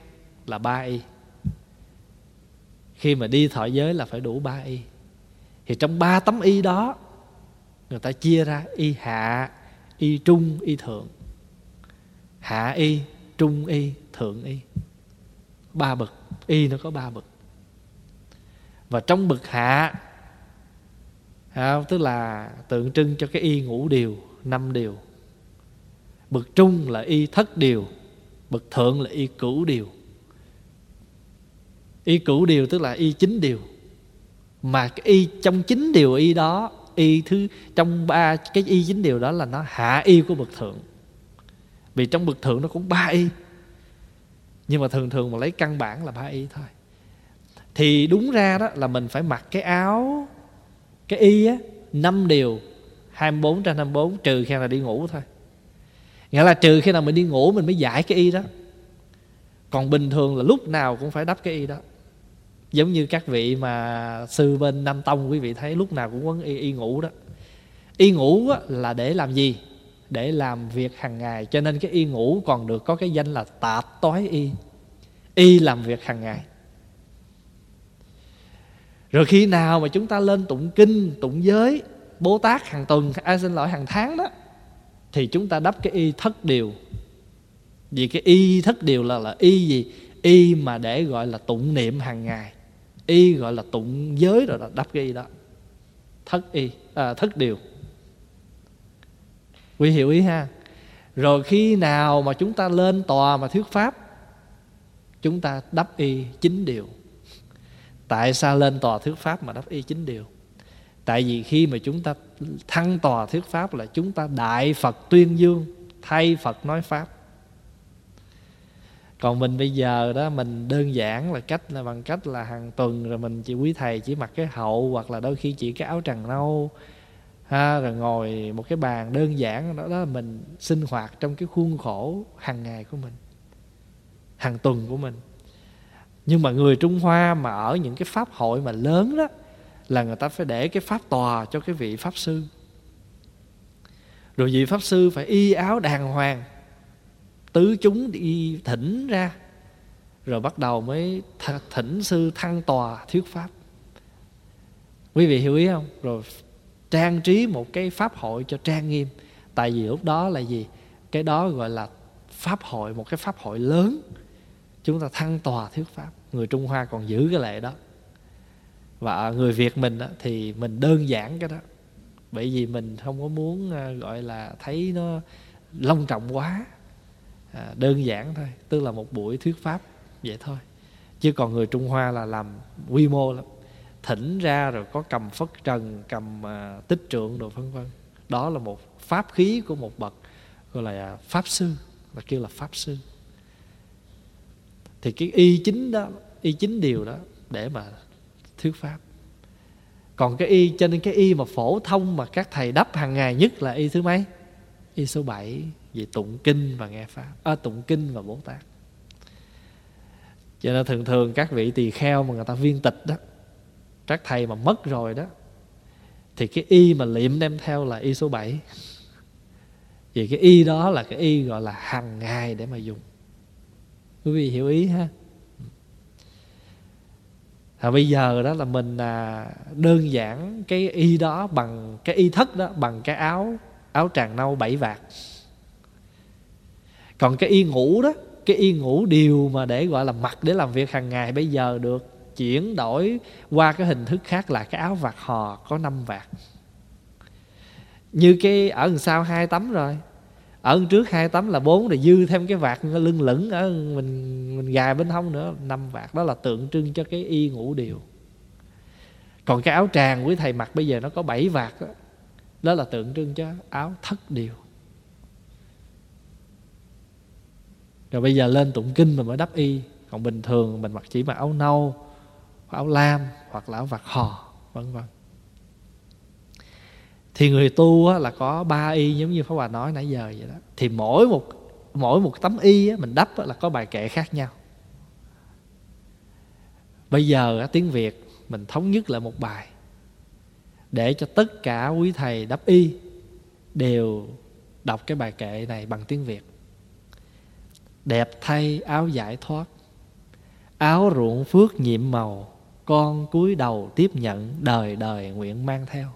là ba y. Khi mà đi thọ giới là phải đủ ba y. Thì trong ba tấm y đó, người ta chia ra y hạ, y trung, y thượng. Hạ y, trung y, thượng y. Ba bậc. Y nó có ba bậc. Và trong bậc hạ không? tức là tượng trưng cho cái y ngũ điều, năm điều. Bậc trung là y thất điều, bậc thượng là y cửu điều. Y cửu điều tức là y chín điều. Mà cái y trong chín điều y đó, y thứ, trong ba, cái y chín điều đó là nó hạ y của bậc thượng. Vì trong bậc thượng nó cũng ba y. Nhưng mà thường thường mà lấy căn bản là ba y thôi. Thì đúng ra đó là mình phải mặc cái áo cái y á năm điều 24 trên 24 trừ khi nào đi ngủ thôi. Nghĩa là trừ khi nào mình đi ngủ mình mới giải cái y đó. Còn bình thường là lúc nào cũng phải đắp cái y đó. Giống như các vị mà sư bên nam tông quý vị thấy lúc nào cũng quấn y, y ngủ đó. Y ngủ là để làm gì? Để làm việc hàng ngày. Cho nên cái y ngủ còn được có cái danh là tạp tối y. Y làm việc hàng ngày rồi khi nào mà chúng ta lên tụng kinh tụng giới bố tát hàng tuần ai xin lỗi hàng tháng đó thì chúng ta đắp cái y thất điều. Vì cái y thất điều là là y gì? Y mà để gọi là tụng niệm hàng ngày. Y gọi là tụng giới rồi đó đắp cái y đó. Thất y à, thất điều. Quý hiểu ý ha? Rồi khi nào mà chúng ta lên tòa mà thuyết pháp chúng ta đắp y chính điều tại sao lên tòa thuyết pháp mà đáp y chính điều? Tại vì khi mà chúng ta thăng tòa thuyết pháp là chúng ta đại phật tuyên dương thay phật nói pháp. Còn mình bây giờ đó mình đơn giản là cách là bằng cách là hàng tuần rồi mình chỉ quý thầy chỉ mặc cái hậu hoặc là đôi khi chỉ cái áo tràng nâu ha rồi ngồi một cái bàn đơn giản đó, đó là mình sinh hoạt trong cái khuôn khổ hàng ngày của mình hàng tuần của mình nhưng mà người trung hoa mà ở những cái pháp hội mà lớn đó, là người ta phải để cái pháp tòa cho cái vị pháp sư. Rồi vị pháp sư phải y áo đàng hoàng, tứ chúng đi thỉnh ra, rồi bắt đầu mới thỉnh sư thăng tòa thuyết pháp. Quý vị hiểu ý không? Rồi trang trí một cái pháp hội cho trang nghiêm. Tại vì lúc đó là gì? Cái đó gọi là pháp hội, một cái pháp hội lớn. Chúng ta thăng tòa thuyết pháp người trung hoa còn giữ cái lệ đó. Và người việt mình đó, thì mình đơn giản cái đó. Bởi vì mình không có muốn à, gọi là thấy nó long trọng quá. À, đơn giản thôi tức là một buổi thuyết pháp vậy thôi. Chứ còn người trung hoa là làm quy mô lắm. Thỉnh ra rồi có cầm phất trần cầm à, tích trượng đồ vân vân. Đó là một pháp khí của một bậc gọi là à, pháp sư là kêu là pháp sư thì cái y chính đó y chính điều đó để mà thuyết pháp. Còn cái y cho nên cái y mà phổ thông mà các thầy đắp hàng ngày nhất là y thứ mấy? Y số 7 về tụng kinh và nghe pháp. À, tụng kinh và bố tát. Cho nên thường thường các vị tỳ kheo mà người ta viên tịch đó các thầy mà mất rồi đó thì cái y mà liệm đem theo là y số 7 vì cái y đó là cái y gọi là hàng ngày để mà dùng quý vị hiểu ý ha. À, bây giờ đó là mình à, đơn giản cái y đó bằng cái y thất đó bằng cái áo áo tràng nâu bảy vạt. Còn cái y ngủ đó cái y ngủ điều mà để gọi là mặc để làm việc hàng ngày bây giờ được chuyển đổi qua cái hình thức khác là cái áo vạt hò có năm vạt. Như cái ở đằng sau hai tấm rồi ở trước hai tấm là bốn rồi dư thêm cái vạt lưng lửng ở mình mình gài bên hông nữa năm vạt. Đó là tượng trưng cho cái y ngũ điều. Còn cái áo tràng quý thầy mặc bây giờ nó có bảy vạt đó, đó là tượng trưng cho áo thất điều. Rồi bây giờ lên tụng kinh mà mới đắp y. Còn bình thường mình mặc chỉ mặc áo nâu áo lam hoặc là áo vạt hò vân vân thì người tu á, là có ba y giống như pháp hòa nói nãy giờ vậy đó. Thì mỗi một mỗi một tấm y á, mình đắp á, là có bài kệ khác nhau. Bây giờ á, tiếng việt mình thống nhất lại một bài. Để cho tất cả quý thầy đắp y đều đọc cái bài kệ này bằng tiếng việt. Đẹp thay áo giải thoát áo ruộng phước nhiệm màu con cúi đầu tiếp nhận đời đời nguyện mang theo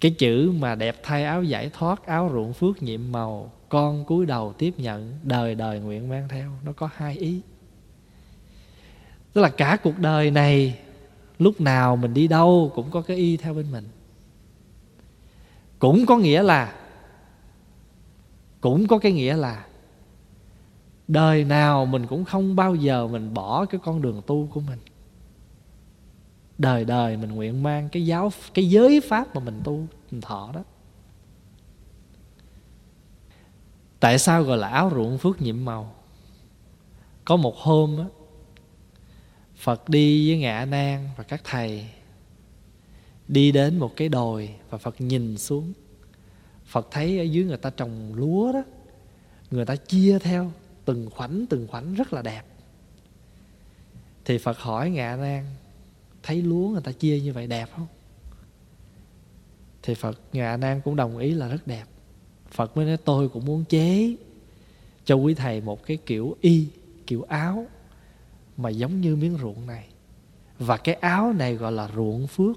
cái chữ mà đẹp thay áo giải thoát, áo ruộng phước nhiệm màu, con cúi đầu tiếp nhận, đời đời nguyện mang theo, nó có hai ý. Tức là cả cuộc đời này, lúc nào mình đi đâu cũng có cái y theo bên mình. Cũng có nghĩa là, cũng có cái nghĩa là, đời nào mình cũng không bao giờ mình bỏ cái con đường tu của mình đời đời mình nguyện mang cái giáo, cái giới pháp mà mình tu, mình thọ đó. Tại sao gọi là áo ruộng phước nhiệm màu? Có một hôm á, phật đi với ngạ nan và các thầy, đi đến một cái đồi và phật nhìn xuống. Phật thấy ở dưới người ta trồng lúa đó, người ta chia theo từng khoảnh từng khoảnh rất là đẹp. Thì phật hỏi ngạ nan thấy lúa người ta chia như vậy đẹp không? Thì phật ngài A nan cũng đồng ý là rất đẹp. Phật mới nói, tôi cũng muốn chế cho quý thầy một cái kiểu y, kiểu áo mà giống như miếng ruộng này. Và cái áo này gọi là ruộng phước.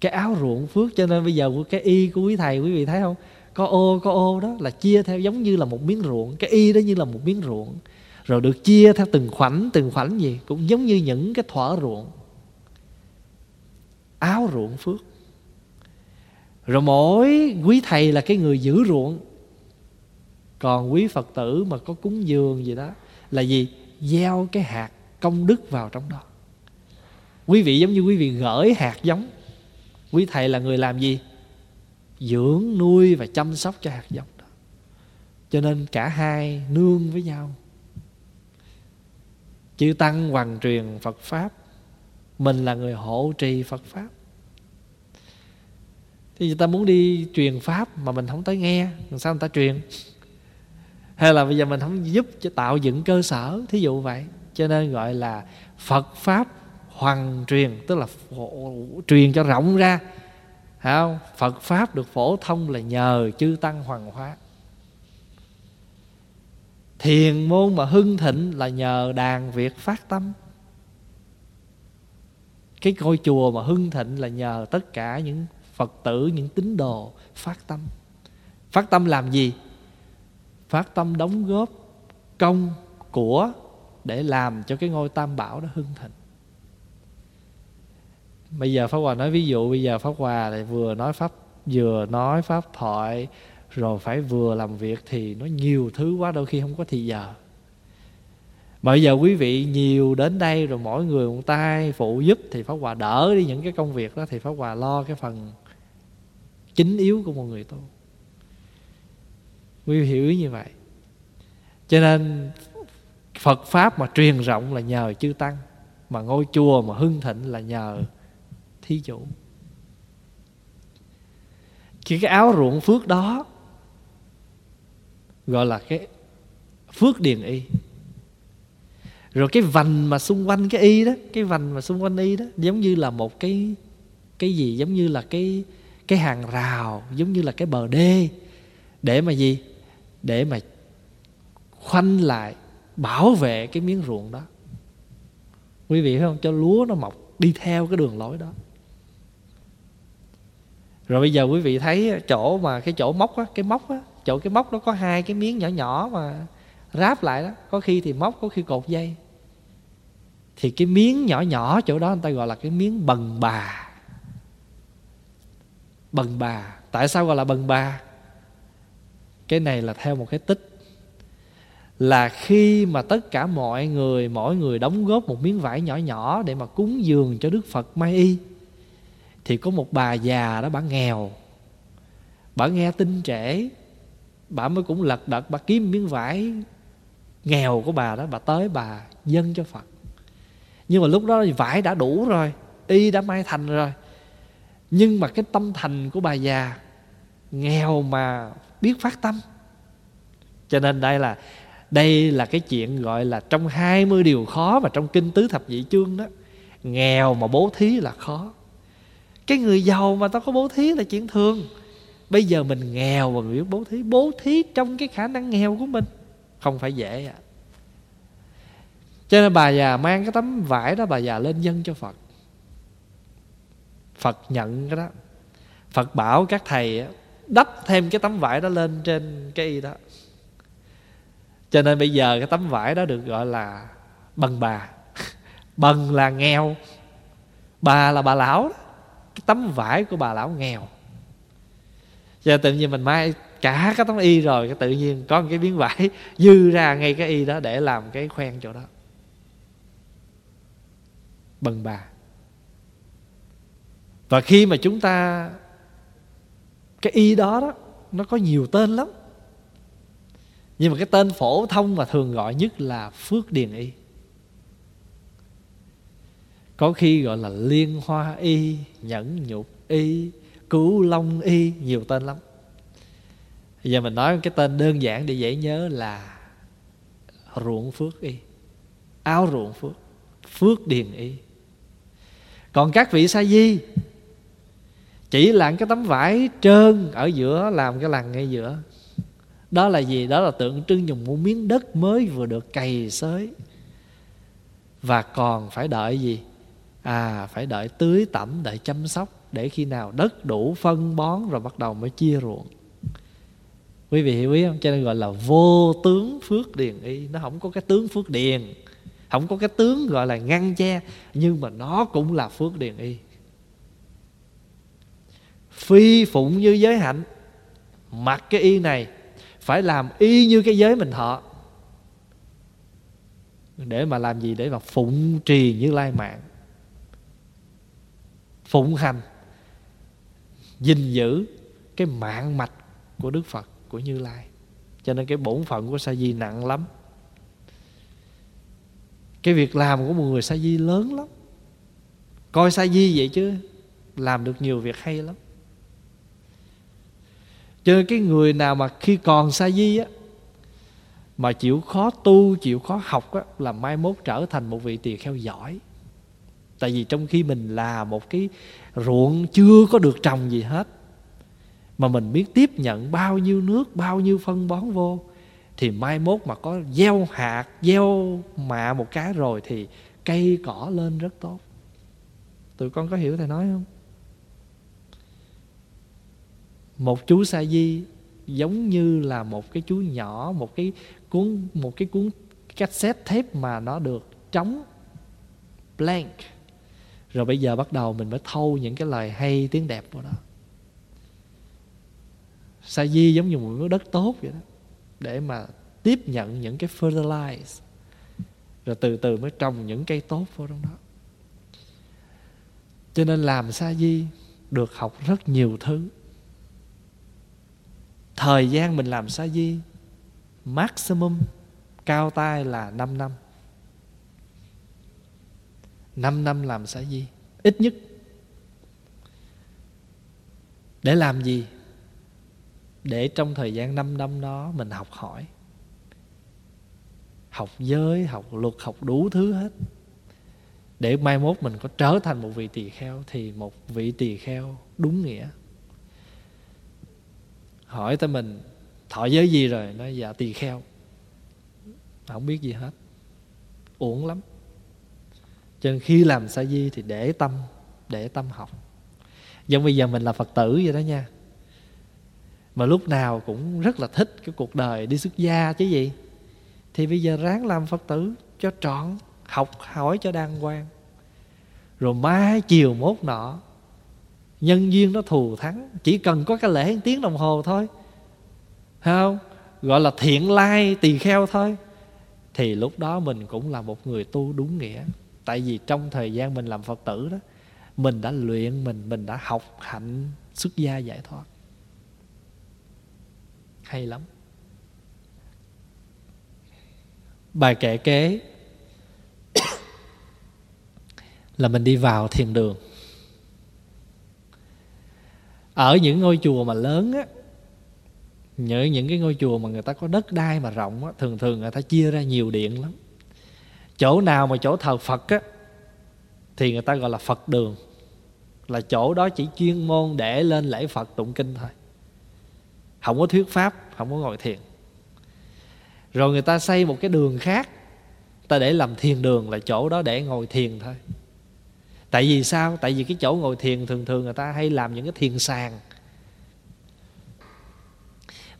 Cái áo ruộng phước, cho nên bây giờ cái y của quý thầy, quý vị thấy không? Có ô có ô đó, là chia theo giống như là một miếng ruộng. Cái y đó như là một miếng ruộng rồi được chia theo từng khoảnh từng khoảnh gì, cũng giống như những cái thỏa ruộng. Áo ruộng phước. Rồi mỗi quý thầy là cái người giữ ruộng. Còn quý phật tử mà có cúng dường gì đó, là gì? Gieo cái hạt công đức vào trong đó. Quý vị giống như quý vị gửi hạt giống. Quý thầy là người làm gì? Dưỡng nuôi và chăm sóc cho hạt giống đó. Cho nên cả hai nương với nhau chư tăng hoàng truyền phật pháp. Mình là người hộ trì phật pháp. Thì người ta muốn đi truyền pháp mà mình không tới nghe làm sao người ta truyền? Hay là bây giờ mình không giúp cho tạo dựng cơ sở thí dụ vậy. Cho nên gọi là phật pháp hoàng truyền tức là phổ, truyền cho rộng ra. Không? phật pháp được phổ thông là nhờ chư tăng hoàng hóa thiền môn mà hưng thịnh là nhờ đàn việc phát tâm. Cái ngôi chùa mà hưng thịnh là nhờ tất cả những phật tử, những tín đồ phát tâm. Phát tâm làm gì? Phát tâm đóng góp công của để làm cho cái ngôi tam bảo đó hưng thịnh. Bây giờ pháp hòa nói ví dụ, bây giờ pháp hòa lại vừa nói pháp, vừa nói pháp thoại rồi phải vừa làm việc thì nó nhiều thứ quá, đôi khi không có thì giờ. Mà bây giờ quý vị nhiều đến đây rồi mỗi người một tay, phụ giúp thì pháp hòa đỡ đi những cái công việc đó, thì pháp hòa lo cái phần chính yếu của một người tu. Quý vị hiểu như vậy. Cho nên phật pháp mà truyền rộng là nhờ chư tăng, mà ngôi chùa mà hưng thịnh là nhờ thí chủ. Chỉ cái áo ruộng phước đó gọi là cái phước điền y. Rồi cái vành mà xung quanh cái y đó, cái vành mà xung quanh y đó, giống như là một cái cái gì? Giống như là cái cái hàng rào, giống như là cái bờ đê. Để mà gì? Để mà khoanh lại, bảo vệ cái miếng ruộng đó. Quý vị thấy không? Cho lúa nó mọc đi theo cái đường lối đó. Rồi bây giờ quý vị thấy chỗ mà, cái chỗ móc á, cái móc á chỗ cái móc nó có hai cái miếng nhỏ nhỏ mà ráp lại đó, có khi thì móc, có khi cột dây. Thì cái miếng nhỏ nhỏ chỗ đó người ta gọi là cái miếng bần bà. Bần bà. Tại sao gọi là bần bà? Cái này là theo một cái tích. Là khi mà tất cả mọi người, mỗi người đóng góp một miếng vải nhỏ nhỏ để mà cúng dường cho đức phật mai y, thì có một bà già đó bà nghèo. Bà nghe tin trễ bà mới cũng lật đật, bà kiếm miếng vải nghèo của bà đó, bà tới bà dâng cho phật. Nhưng mà lúc đó vải đã đủ rồi, y đã may thành rồi. Nhưng mà cái tâm thành của bà già nghèo mà biết phát tâm. Cho nên đây là đây là cái chuyện gọi là trong 20 điều khó mà trong kinh tứ thập nhị chương đó, nghèo mà bố thí là khó. Cái người giàu mà tao có bố thí là chuyện thường bây giờ mình nghèo mà mình biết bố thí bố thí trong cái khả năng nghèo của mình. Không phải dễ à cho nên bà già mang cái tấm vải đó, bà già lên dân cho phật. Phật nhận cái đó. Phật bảo các thầy đắp thêm cái tấm vải đó lên trên cái y đó. Cho nên bây giờ cái tấm vải đó được gọi là bần bà. [laughs] Bần là nghèo, bà là bà lão đó. Cái tấm vải của bà lão nghèo giờ tự nhiên mình mai cả cái tấm y rồi, cái tự nhiên có một cái miếng vải dư ra ngay cái y đó để làm cái khoen chỗ đó. Bần bà. Và khi mà chúng ta, cái y đó đó, nó có nhiều tên lắm. Nhưng mà cái tên phổ thông mà thường gọi nhất là phước điền y. Có khi gọi là liên hoa y, nhẫn nhục y Cửu long y, nhiều tên lắm. Giờ mình nói cái tên đơn giản để dễ nhớ là ruộng phước y, áo ruộng phước phước điền y. Còn các vị sa di, chỉ là cái tấm vải trơn ở giữa, làm cái lằn ngay giữa. Đó là gì? Đó là tượng trưng dùng một miếng đất mới vừa được cày xới. Và còn phải đợi gì? À phải đợi tưới tẩm, đợi chăm sóc để khi nào đất đủ phân bón rồi bắt đầu mới chia ruộng. Quý vị hiểu ý không? Cho nên gọi là vô tướng phước điền y. Nó không có cái tướng phước điền, không có cái tướng gọi là ngăn che, nhưng mà nó cũng là phước điền y. Phi phụng như giới hạnh, mặc cái y này, phải làm y như cái giới mình thọ. Để mà làm gì? Để mà phụng trì như lai mạng. Phụng hành gìn giữ cái mạng mạch của đức phật của như lai. Cho nên cái bổn phận của sa di nặng lắm. Cái việc làm của một người sa di lớn lắm. Coi sa di vậy chứ làm được nhiều việc hay lắm. Cho nên cái người nào mà khi còn sa di á mà chịu khó tu chịu khó học á, là mai mốt trở thành một vị tỳ kheo giỏi tại vì trong khi mình là một cái ruộng chưa có được trồng gì hết, mà mình biết tiếp nhận bao nhiêu nước, bao nhiêu phân bón vô, thì mai mốt mà có gieo hạt, gieo mạ một cái rồi thì cây cỏ lên rất tốt. Tụi con có hiểu thầy nói không? Một chú sa di giống như là một cái chú nhỏ, một cái cuốn, một cái cuốn cassette thép mà nó được trống blank rồi bây giờ bắt đầu mình mới thâu những cái lời hay, tiếng đẹp vào đó. Sa di giống như một miếng đất tốt vậy đó. Để mà tiếp nhận những cái fertilize rồi từ từ mới trồng những cây tốt vào trong đó. Cho nên làm sa di được học rất nhiều thứ. Thời gian mình làm sa di maximum cao tay là 5 năm. 5 năm làm xã di. Ít nhất. Để làm gì? Để trong thời gian 5 năm đó mình học hỏi. Học giới, học luật, học đủ thứ hết. Để mai mốt mình có trở thành một vị tỳ kheo thì một vị tỳ kheo đúng nghĩa. Hỏi tới mình, thọ giới gì rồi? Nói dạ tỳ kheo. Không biết gì hết. Uổng lắm cho nên khi làm sa di thì để tâm để tâm học. Giống bây giờ mình là phật tử vậy đó nha. Mà lúc nào cũng rất là thích cái cuộc đời đi xuất gia chứ gì. Thì bây giờ ráng làm phật tử cho trọn, học hỏi cho đàng hoàng. Rồi mai chiều mốt nọ, nhân duyên nó thù thắng. Chỉ cần có cái lễ tiếng đồng hồ thôi. Thấy không? Gọi là thiện lai tỳ kheo thôi. Thì lúc đó mình cũng là một người tu đúng nghĩa tại vì trong thời gian mình làm phật tử đó, mình đã luyện mình mình đã học hạnh xuất gia giải thoát. Hay lắm. Bài kệ kế [coughs] là mình đi vào thiền đường. Ở những ngôi chùa mà lớn á, nhớ những cái ngôi chùa mà người ta có đất đai mà rộng á, thường thường người ta chia ra nhiều điện lắm chỗ nào mà chỗ thờ phật á, thì người ta gọi là phật đường. Là chỗ đó chỉ chuyên môn để lên lễ phật tụng kinh thôi. Không có thuyết pháp, không có ngồi thiền. Rồi người ta xây một cái đường khác, ta để làm thiền đường là chỗ đó để ngồi thiền thôi. Tại vì sao? Tại vì cái chỗ ngồi thiền thường thường người ta hay làm những cái thiền sàn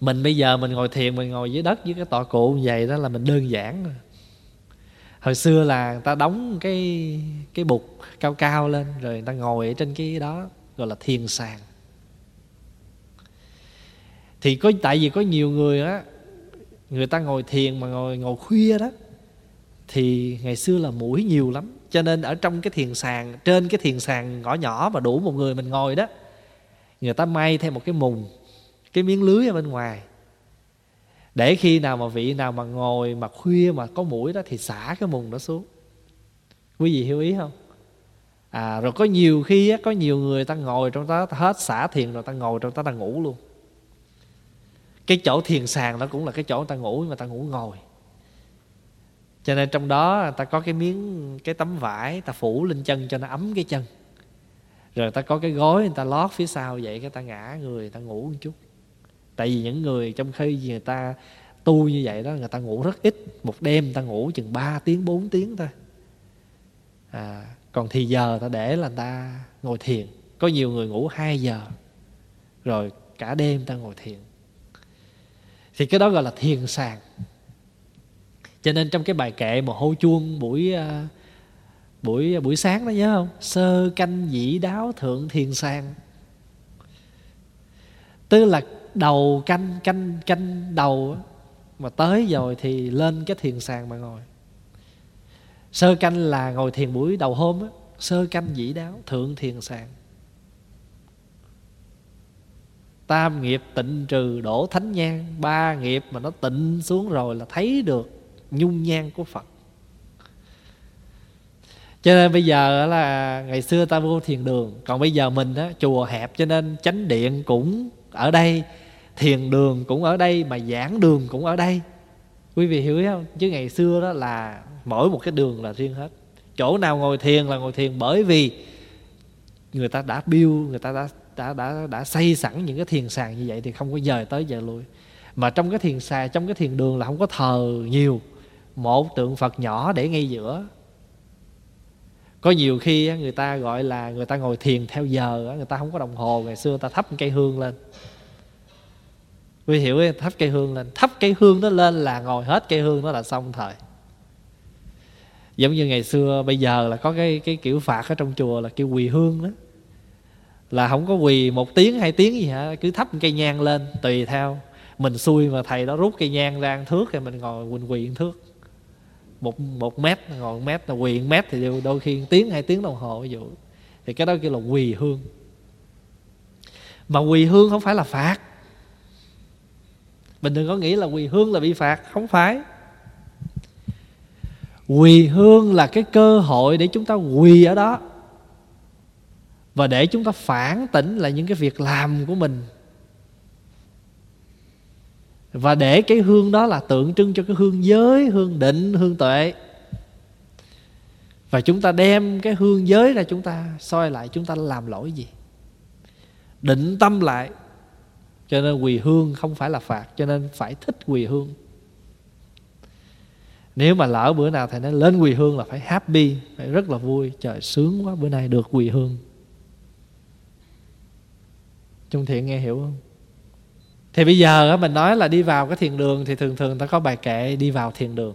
mình bây giờ mình ngồi thiền, mình ngồi dưới đất với cái tọa cụ như vậy đó là mình đơn giản rồi hồi xưa là người ta đóng cái cái bục cao cao lên, rồi người ta ngồi ở trên cái đó, gọi là thiền sàng. Thì có, tại vì có nhiều người á, người ta ngồi thiền mà ngồi ngồi khuya đó, thì ngày xưa là mũi nhiều lắm. Cho nên ở trong cái thiền sàn trên cái thiền sàn nhỏ nhỏ mà đủ một người mình ngồi đó, người ta may thêm một cái mùng, cái miếng lưới ở bên ngoài để khi nào mà vị nào mà ngồi mà khuya mà có mũi đó thì xả cái mùng đó xuống. Quý vị hiểu ý không? À rồi có nhiều khi á, có nhiều người ta ngồi trong đó ta hết xả thiền rồi ta ngồi trong đó ta ngủ luôn. Cái chỗ thiền sàn đó cũng là cái chỗ người ta ngủ mà ta ngủ ngồi. Cho nên trong đó ta có cái miếng cái tấm vải ta phủ lên chân cho nó ấm cái chân. Rồi ta có cái gối người ta lót phía sau vậy cái ta ngã người ta ngủ một chút tại vì những người trong khi người ta tu như vậy đó người ta ngủ rất ít. Một đêm người ta ngủ chừng 3 tiếng 4 tiếng thôi. À, còn thì giờ ta để là người ta ngồi thiền. Có nhiều người ngủ 2 giờ rồi cả đêm ta ngồi thiền. Thì cái đó gọi là thiền sàng. Cho nên trong cái bài kệ mà hô chuông buổi à, buổi à, buổi sáng đó nhớ không? Sơ canh dĩ đáo thượng thiền sàng. Tức là đầu canh canh canh, đầu mà tới rồi thì lên cái thiền sàng mà ngồi. Sơ canh là ngồi thiền buổi đầu hôm á. Sơ canh dĩ đáo, thượng thiền sàng. Tam nghiệp tịnh trừ đổ thánh nhang. Ba nghiệp mà nó tịnh xuống rồi là thấy được nhung nhang của phật. Cho nên bây giờ là ngày xưa ta vô thiền đường. Còn bây giờ mình á, chùa hẹp cho nên chánh điện cũng ở đây thiền đường cũng ở đây mà giảng đường cũng ở đây. Quý vị hiểu không? Chứ ngày xưa đó là mỗi một cái đường là riêng hết. Chỗ nào ngồi thiền là ngồi thiền bởi vì người ta đã build, người ta đã đã đã đã xây sẵn những cái thiền sàn như vậy thì không có dời tới giờ lui. Mà trong cái thiền sàn trong cái thiền đường là không có thờ nhiều. Một tượng phật nhỏ để ngay giữa. Có nhiều khi người ta gọi là người ta ngồi thiền theo giờ người ta không có đồng hồ, ngày xưa người ta thắp cây hương lên quý hiểu không? thắp cây hương lên. Thắp cây hương nó lên là ngồi hết cây hương nó là xong thời. Giống như ngày xưa bây giờ là có cái cái kiểu phạt ở trong chùa là kêu quỳ hương đó. Là không có quỳ một tiếng, hai tiếng gì hả cứ thắp cây nhang lên, tùy theo. Mình xui mà thầy đó rút cây nhang ra ăn thước thì mình ngồi quỳnh quỳ ăn thước. Một một mét, ngồi một mét là quỳ một mét thì đôi khi tiếng, hai tiếng đồng hồ ví dụ. Thì cái đó kêu là quỳ hương. Mà quỳ hương không phải là phạt mình đừng có nghĩ là quỳ hương là bị phạt. Không phải. Quỳ hương là cái cơ hội để chúng ta quỳ ở đó. Và để chúng ta phản tỉnh lại những cái việc làm của mình. Và để cái hương đó là tượng trưng cho cái hương giới, hương định, hương tuệ. Và chúng ta đem cái hương giới ra chúng ta soi lại, chúng ta làm lỗi gì? Định tâm lại cho nên quỳ hương không phải là phạt, cho nên phải thích quỳ hương. Nếu mà lỡ bữa nào thầy nói lên quỳ hương là phải happy, phải rất là vui. Trời, sướng quá, bữa nay được quỳ hương. Trung Thiện nghe hiểu không? Thì bây giờ mình nói là đi vào cái thiền đường Thì thường thường ta có bài kệ đi vào thiền đường.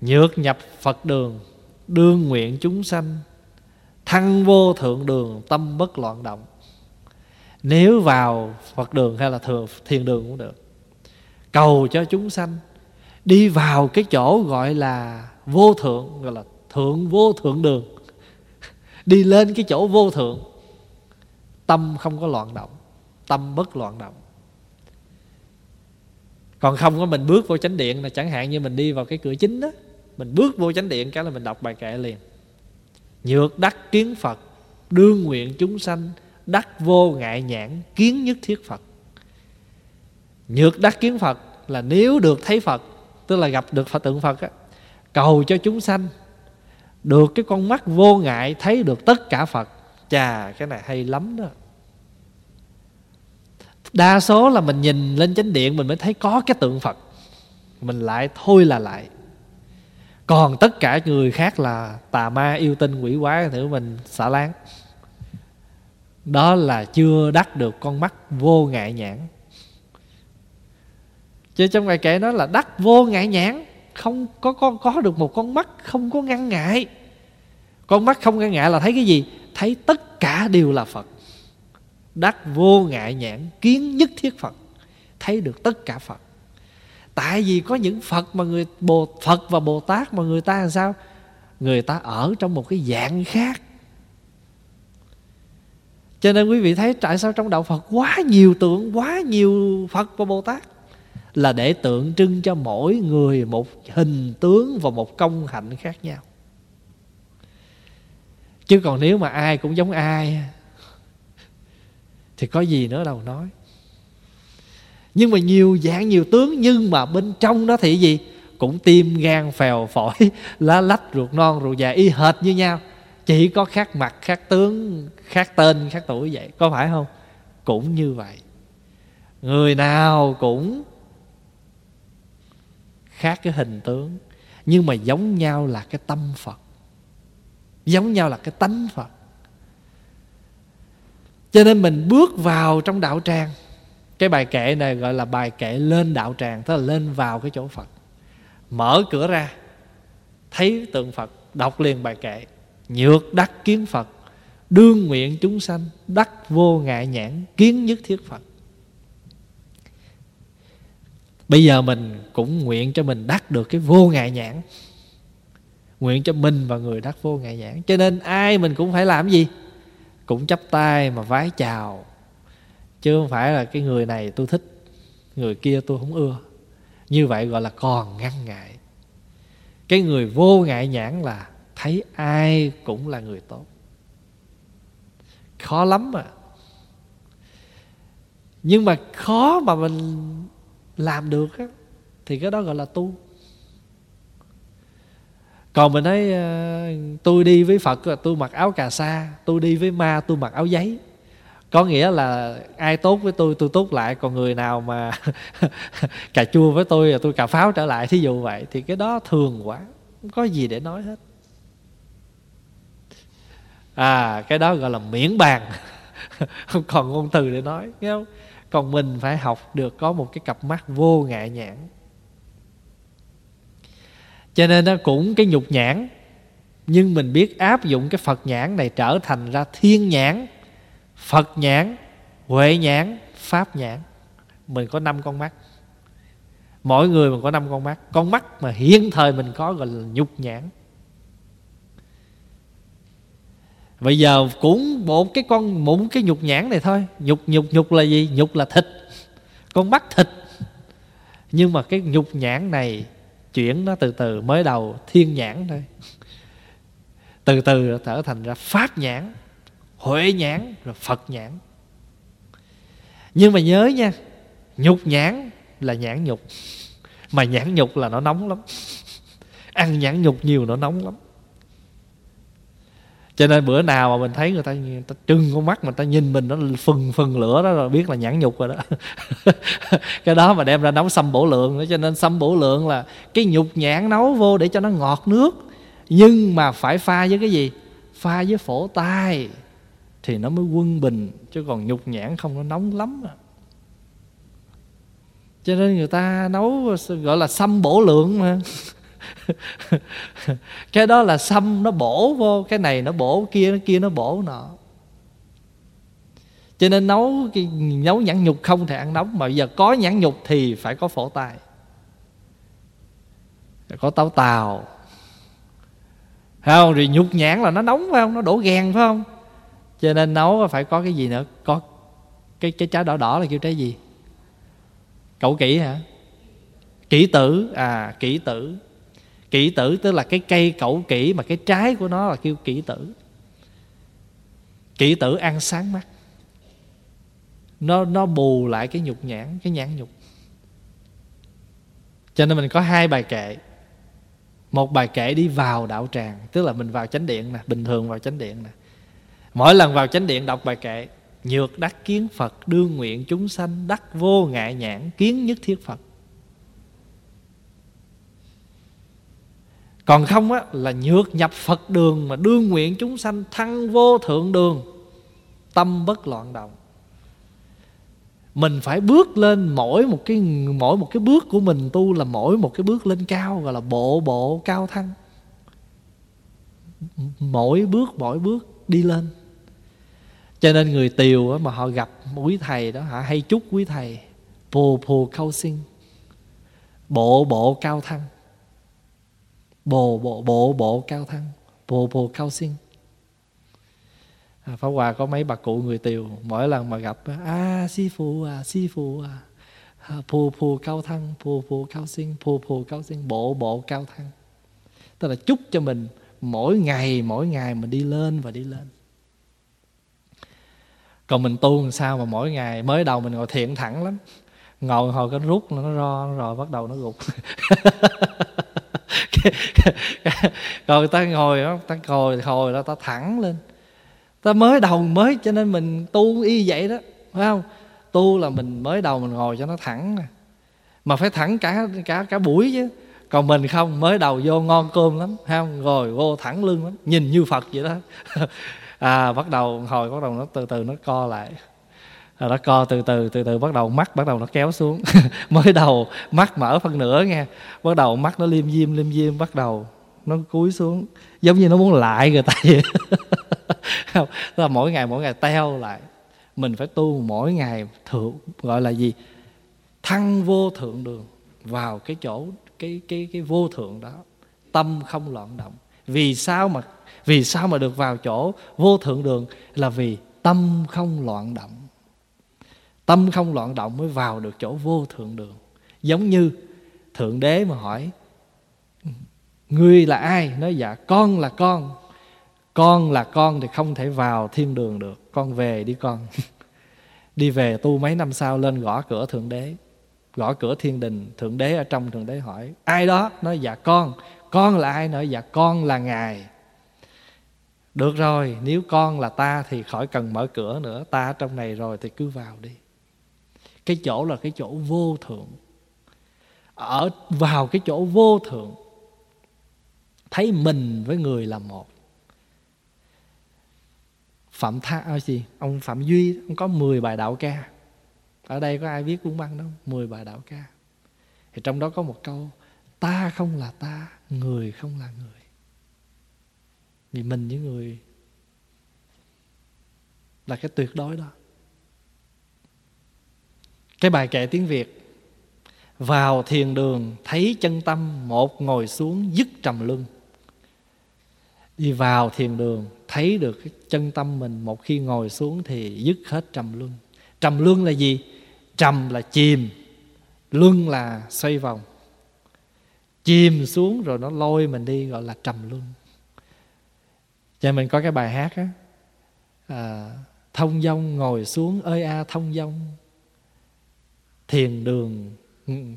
Nhược nhập Phật đường, Đương nguyện chúng sanh, Thăng vô thượng đường, Tâm bất loạn động. Nếu vào Phật đường hay là thừa thiền đường cũng được. Cầu cho chúng sanh Đi vào cái chỗ gọi là vô thượng, Gọi là thượng vô thượng đường. [laughs] Đi lên cái chỗ vô thượng, tâm không có loạn động, tâm bất loạn động. Còn không có mình bước vô chánh điện là chẳng hạn như mình đi vào cái cửa chính đó, mình bước vô chánh điện cái là mình đọc bài kệ liền. Nhược đắc kiến phật, đương nguyện chúng sanh đắc vô ngại nhãn, kiến nhất thiết phật. Nhược đắc kiến phật là nếu được thấy phật, tức là gặp được phật tượng phật á, cầu cho chúng sanh, được cái con mắt vô ngại thấy được tất cả phật. Chà, cái này hay lắm đó. Đa số là mình nhìn lên chánh điện mình mới thấy có cái tượng phật. Mình lại thôi là lại. Còn tất cả người khác là tà ma yêu tinh quỷ quái thì mình xả láng đó là chưa đắc được con mắt vô ngại nhãn. Chứ trong bài kệ nó là đắc vô ngại nhãn, không có con, có được một con mắt không có ngăn ngại. Con mắt không ngăn ngại là thấy cái gì? Thấy tất cả đều là phật. Đắc vô ngại nhãn, kiến nhất thiết phật. Thấy được tất cả phật. Tại vì có những phật mà người bồ, phật và bồ tát mà người ta làm sao? Người ta ở trong một cái dạng khác cho nên quý vị thấy tại sao trong đạo Phật quá nhiều tượng, quá nhiều Phật và Bồ Tát? Là để tượng trưng cho mỗi người một hình tướng và một công hạnh khác nhau. Chứ còn nếu mà ai cũng giống ai thì có gì nữa đâu nói. Nhưng mà nhiều dạng nhiều tướng nhưng mà bên trong đó thì gì? Cũng tim gan phèo phổi lá lách ruột non ruột già y hệt như nhau chỉ có khác mặt, khác tướng, khác tên, khác tuổi vậy. Có phải không? Cũng như vậy. Người nào cũng khác cái hình tướng. Nhưng mà giống nhau là cái tâm phật. Giống nhau là cái tánh phật. Cho nên mình bước vào trong đạo tràng. Cái bài kệ này gọi là bài kệ lên đạo tràng, tức là lên vào cái chỗ phật. Mở cửa ra, thấy tượng phật, đọc liền bài kệ nhược đắc kiến phật, đương nguyện chúng sanh, đắc vô ngại nhãn, kiến nhất thiết phật. Bây giờ mình cũng nguyện cho mình đắc được cái vô ngại nhãn, nguyện cho mình và người đắc vô ngại nhãn. Cho nên ai mình cũng phải làm gì? Cũng chắp tay mà vái chào. Chứ không phải là cái người này tôi thích, người kia tôi không ưa. Như vậy gọi là còn ngăn ngại. Cái người vô ngại nhãn là thấy ai cũng là người tốt. Khó lắm mà. Nhưng mà khó mà mình làm được á, thì cái đó gọi là tu. Còn mình nói ờ, tôi đi với phật là tôi mặc áo cà sa, tôi đi với ma tôi mặc áo giấy. Có nghĩa là ai tốt với tôi tôi tốt lại, còn người nào mà [laughs] cà chua với tôi là tôi cà pháo trở lại, thí dụ vậy, thì cái đó thường quá, không có gì để nói hết à cái đó gọi là miễn bàn. Không [laughs] còn ngôn từ để nói, nghe không? Còn mình phải học được có một cái cặp mắt vô ngại nhãn. Cho nên nó cũng cái nhục nhãn. Nhưng mình biết áp dụng cái phật nhãn này trở thành ra thiên nhãn, phật nhãn, huệ nhãn, pháp nhãn. Mình có năm con mắt. Mỗi người mình có năm con mắt. Con mắt mà hiện thời mình có gọi là nhục nhãn. Bây giờ cũng một cái con, một cái nhục nhãn này thôi. Nhục nhục nhục là gì? Nhục là thịt. Con mắt thịt. Nhưng mà cái nhục nhãn này chuyển nó từ từ, mới đầu thiên nhãn thôi. Từ từ trở thành ra pháp nhãn, huệ nhãn, rồi phật nhãn. Nhưng mà nhớ nha, nhục nhãn là nhãn nhục. Mà nhãn nhục là nó nóng lắm. Ăn nhãn nhục nhiều nó nóng lắm cho nên bữa nào mà mình thấy người ta, người ta trưng con mắt mà ta nhìn mình nó phừng phừng lửa đó rồi biết là nhãn nhục rồi đó. [laughs] Cái đó mà đem ra nấu xâm bổ lượng nữa. Cho nên xâm bổ lượng là cái nhục nhãn nấu vô để cho nó ngọt nước. Nhưng mà phải pha với cái gì? Pha với phổ tai thì nó mới quân bình chứ còn nhục nhãn không nó nóng lắm à. cho nên người ta nấu gọi là xâm bổ lượng mà. [laughs] cái đó là xăm, nó bổ vô. Cái này nó bổ kia nó kia nó bổ nọ. Cho nên nấu nấu nhãn nhục không thể ăn nóng, mà bây giờ có nhãn nhục thì phải có phổ tài. Có táo tàu. Phải không? Rồi nhục nhãn là nó nóng, phải không? Nó đổ ghen, phải không? Cho nên nấu phải có cái gì nữa? Có cái cái trái đỏ đỏ là kêu trái gì? Cậu kỹ hả? Kỹ tử. À kỹ tử kỷ tử, tức là cái cây cẩu kỷ mà cái trái của nó là kêu kỷ tử. Kỷ tử ăn sáng mắt. Nó nó bù lại cái nhục nhãn, cái nhãn nhục. Cho nên mình có hai bài kệ. Một bài kệ đi vào đạo tràng, tức là mình vào chánh điện nè, bình thường vào chánh điện nè. Mỗi lần vào chánh điện đọc bài kệ, nhược đắc kiến phật, đương nguyện chúng sanh, đắc vô ngại nhãn, kiến nhất thiết phật. Còn không á, là nhược nhập phật đường mà đương nguyện chúng sanh thăng vô thượng đường. Tâm bất loạn động. Mình phải bước lên mỗi một cái, mỗi một cái bước của mình tu là mỗi một cái bước lên cao, gọi là bộ bộ cao thăng. Mỗi bước mỗi bước đi lên. Cho nên người tiều mà họ gặp quý thầy đó, họ hay chúc quý thầy pồ pồ cao sinh. Bộ bộ cao thăng bồ bộ bộ bộ cao thăng bồ bồ cao sinh. À, Pháp Hòa có mấy bà cụ người Tiều Mỗi lần mà gặp À sư phụ à sư phụ à Phù phù cao thăng Phù phù cao sinh Phù phù cao sinh Bộ bộ cao thăng. Tức là chúc cho mình Mỗi ngày mỗi ngày mình đi lên và đi lên. Còn mình tu làm sao mà mỗi ngày Mới đầu mình ngồi thiện thẳng lắm. Ngồi hồi cái rút nó ro rồi bắt đầu nó gục. [laughs] [laughs] rồi ta ngồi đó, ta ngồi hồi đó, ta thẳng lên. Ta mới đầu mới, cho nên mình tu y vậy đó, phải không? Tu là mình mới đầu mình ngồi cho nó thẳng nè. Mà phải thẳng cả cả cả buổi chứ. Còn mình không, mới đầu vô ngon cơm lắm, phải không? Rồi vô thẳng lưng lắm, nhìn như phật vậy đó. [laughs] À bắt đầu, hồi bắt đầu nó từ từ nó co lại rồi nó co từ từ từ từ, bắt đầu mắt, bắt đầu nó kéo xuống. [laughs] Mới đầu mắt mở phân nửa nghe bắt đầu mắt nó liêm diêm liêm diêm, bắt đầu nó cúi xuống. Giống như nó muốn lại người ta vậy. [laughs] Là mỗi ngày mỗi ngày teo lại. Mình phải tu mỗi ngày thượng, gọi là gì? Thăng vô thượng đường, vào cái chỗ, cái cái cái vô thượng đó. Tâm không loạn động. Vì sao mà, vì sao mà được vào chỗ vô thượng đường? Là vì tâm không loạn động tâm không loạn động mới vào được chỗ vô thượng đường. Giống như thượng đế mà hỏi, ngươi là ai? Nói dạ con là con. Con là con thì không thể vào thiên đường được. Con về đi con. [laughs] Đi về tu mấy năm sau lên gõ cửa thượng đế. Gõ cửa thiên đình, thượng đế ở trong thượng đế hỏi, ai đó? Nói dạ con. Con là ai? Nói dạ con là ngài. Được rồi, nếu con là ta thì khỏi cần mở cửa nữa. Ta ở trong này rồi thì cứ vào đi cái chỗ là cái chỗ vô thượng. Ở vào cái chỗ vô thượng thấy mình với người là một. Phạm tha à, gì? Ông phạm duy ông có 10 bài đạo ca. Ở đây có ai viết cuốn băng đâu? 10 bài đạo ca. Thì trong đó có một câu ta không là ta người không là người. Vì mình với người là cái tuyệt đối đó cái bài kệ tiếng việt. Vào thiền đường thấy chân tâm một ngồi xuống dứt trầm luân. Đi vào thiền đường thấy được cái chân tâm mình một khi ngồi xuống thì dứt hết trầm luân. Trầm luân là gì? Trầm là chìm luân là xoay vòng. Chìm xuống rồi nó lôi mình đi gọi là trầm luân. Cho mình có cái bài hát á. À, thông dong ngồi xuống ơi a thông dong thiền đường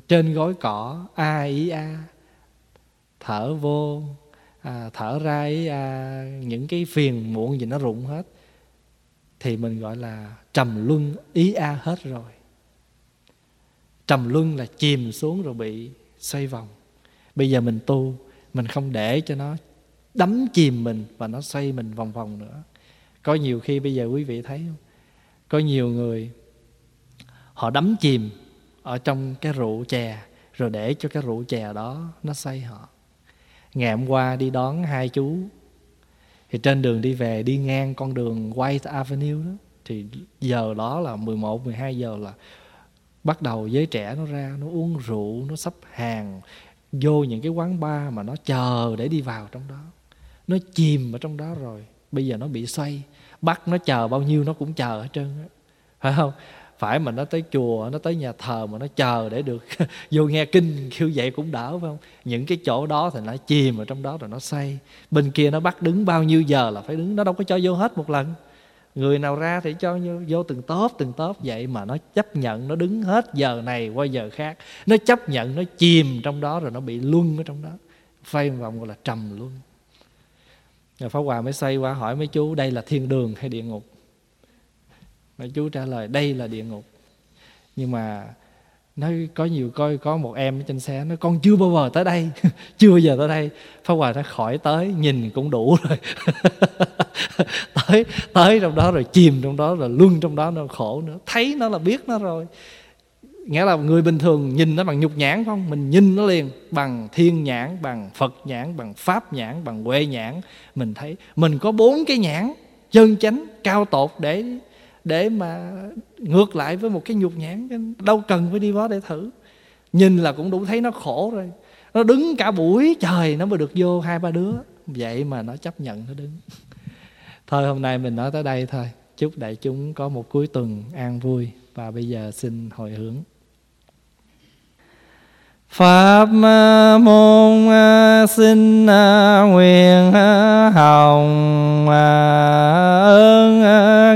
trên gối cỏ a ý a thở vô à, thở ra ý a à, những cái phiền muộn gì nó rụng hết thì mình gọi là trầm luân ý a hết rồi. Trầm luân là chìm xuống rồi bị xoay vòng. Bây giờ mình tu mình không để cho nó đắm chìm mình và nó xoay mình vòng vòng nữa. Có nhiều khi bây giờ quý vị thấy không? Có nhiều người họ đắm chìm ở trong cái rượu chè, rồi để cho cái rượu chè đó nó say họ. Ngày hôm qua đi đón hai chú, thì trên đường đi về đi ngang con đường White Avenue đó, thì giờ đó là 11 12 giờ là bắt đầu giới trẻ nó ra, nó uống rượu, nó sắp hàng, vô những cái quán bar mà nó chờ để đi vào trong đó. Nó chìm ở trong đó rồi, bây giờ nó bị xoay bắt nó chờ bao nhiêu nó cũng chờ hết trơn á. Phải không? Phải mà nó tới chùa nó tới nhà thờ mà nó chờ để được [laughs] vô nghe kinh kêu vậy cũng đỡ phải không? Những cái chỗ đó thì nó chìm ở trong đó rồi nó say. Bên kia nó bắt đứng bao nhiêu giờ là phải đứng nó đâu có cho vô hết một lần. Người nào ra thì cho vô, vô từng tốp từng tốp vậy mà nó chấp nhận nó đứng hết giờ này qua giờ khác. Nó chấp nhận nó chìm trong đó rồi nó bị luân ở trong đó. Phay vòng gọi là trầm luân. Rồi Pháp Hòa mới xây qua hỏi mấy chú đây là thiên đường hay địa ngục? Và chú trả lời, đây là địa ngục. Nhưng mà nó có nhiều coi có một em trên xe, nó con chưa bao giờ tới đây. [laughs] Chưa bao giờ tới đây. Pháp hòa nó khỏi tới, nhìn cũng đủ rồi. [laughs] Tới tới trong đó rồi, chìm trong đó rồi, luân trong đó nó khổ nữa. Thấy nó là biết nó rồi. Nghĩa là người bình thường nhìn nó bằng nhục nhãn không? Mình nhìn nó liền, bằng thiên nhãn, bằng phật nhãn, bằng pháp nhãn, bằng huệ nhãn. Mình thấy mình có bốn cái nhãn chân chánh, cao tột để để mà ngược lại với một cái nhục nhãn đâu cần phải đi đó để thử. Nhìn là cũng đủ thấy nó khổ rồi. Nó đứng cả buổi trời nó mới được vô hai ba đứa. Vậy mà nó chấp nhận, nó đứng. [laughs] Thôi, hôm nay mình nói tới đây thôi. Chúc đại chúng có một cuối tuần an vui. Và bây giờ xin hồi hướng. Pháp môn à, xin à, nguyện à, hồng ơn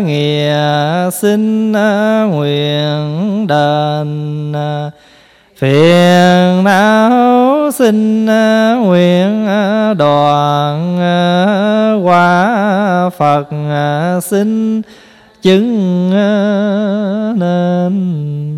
nghĩa, xin nguyện đền phiền não, xin nguyện đoàn qua Phật xin chứng nên.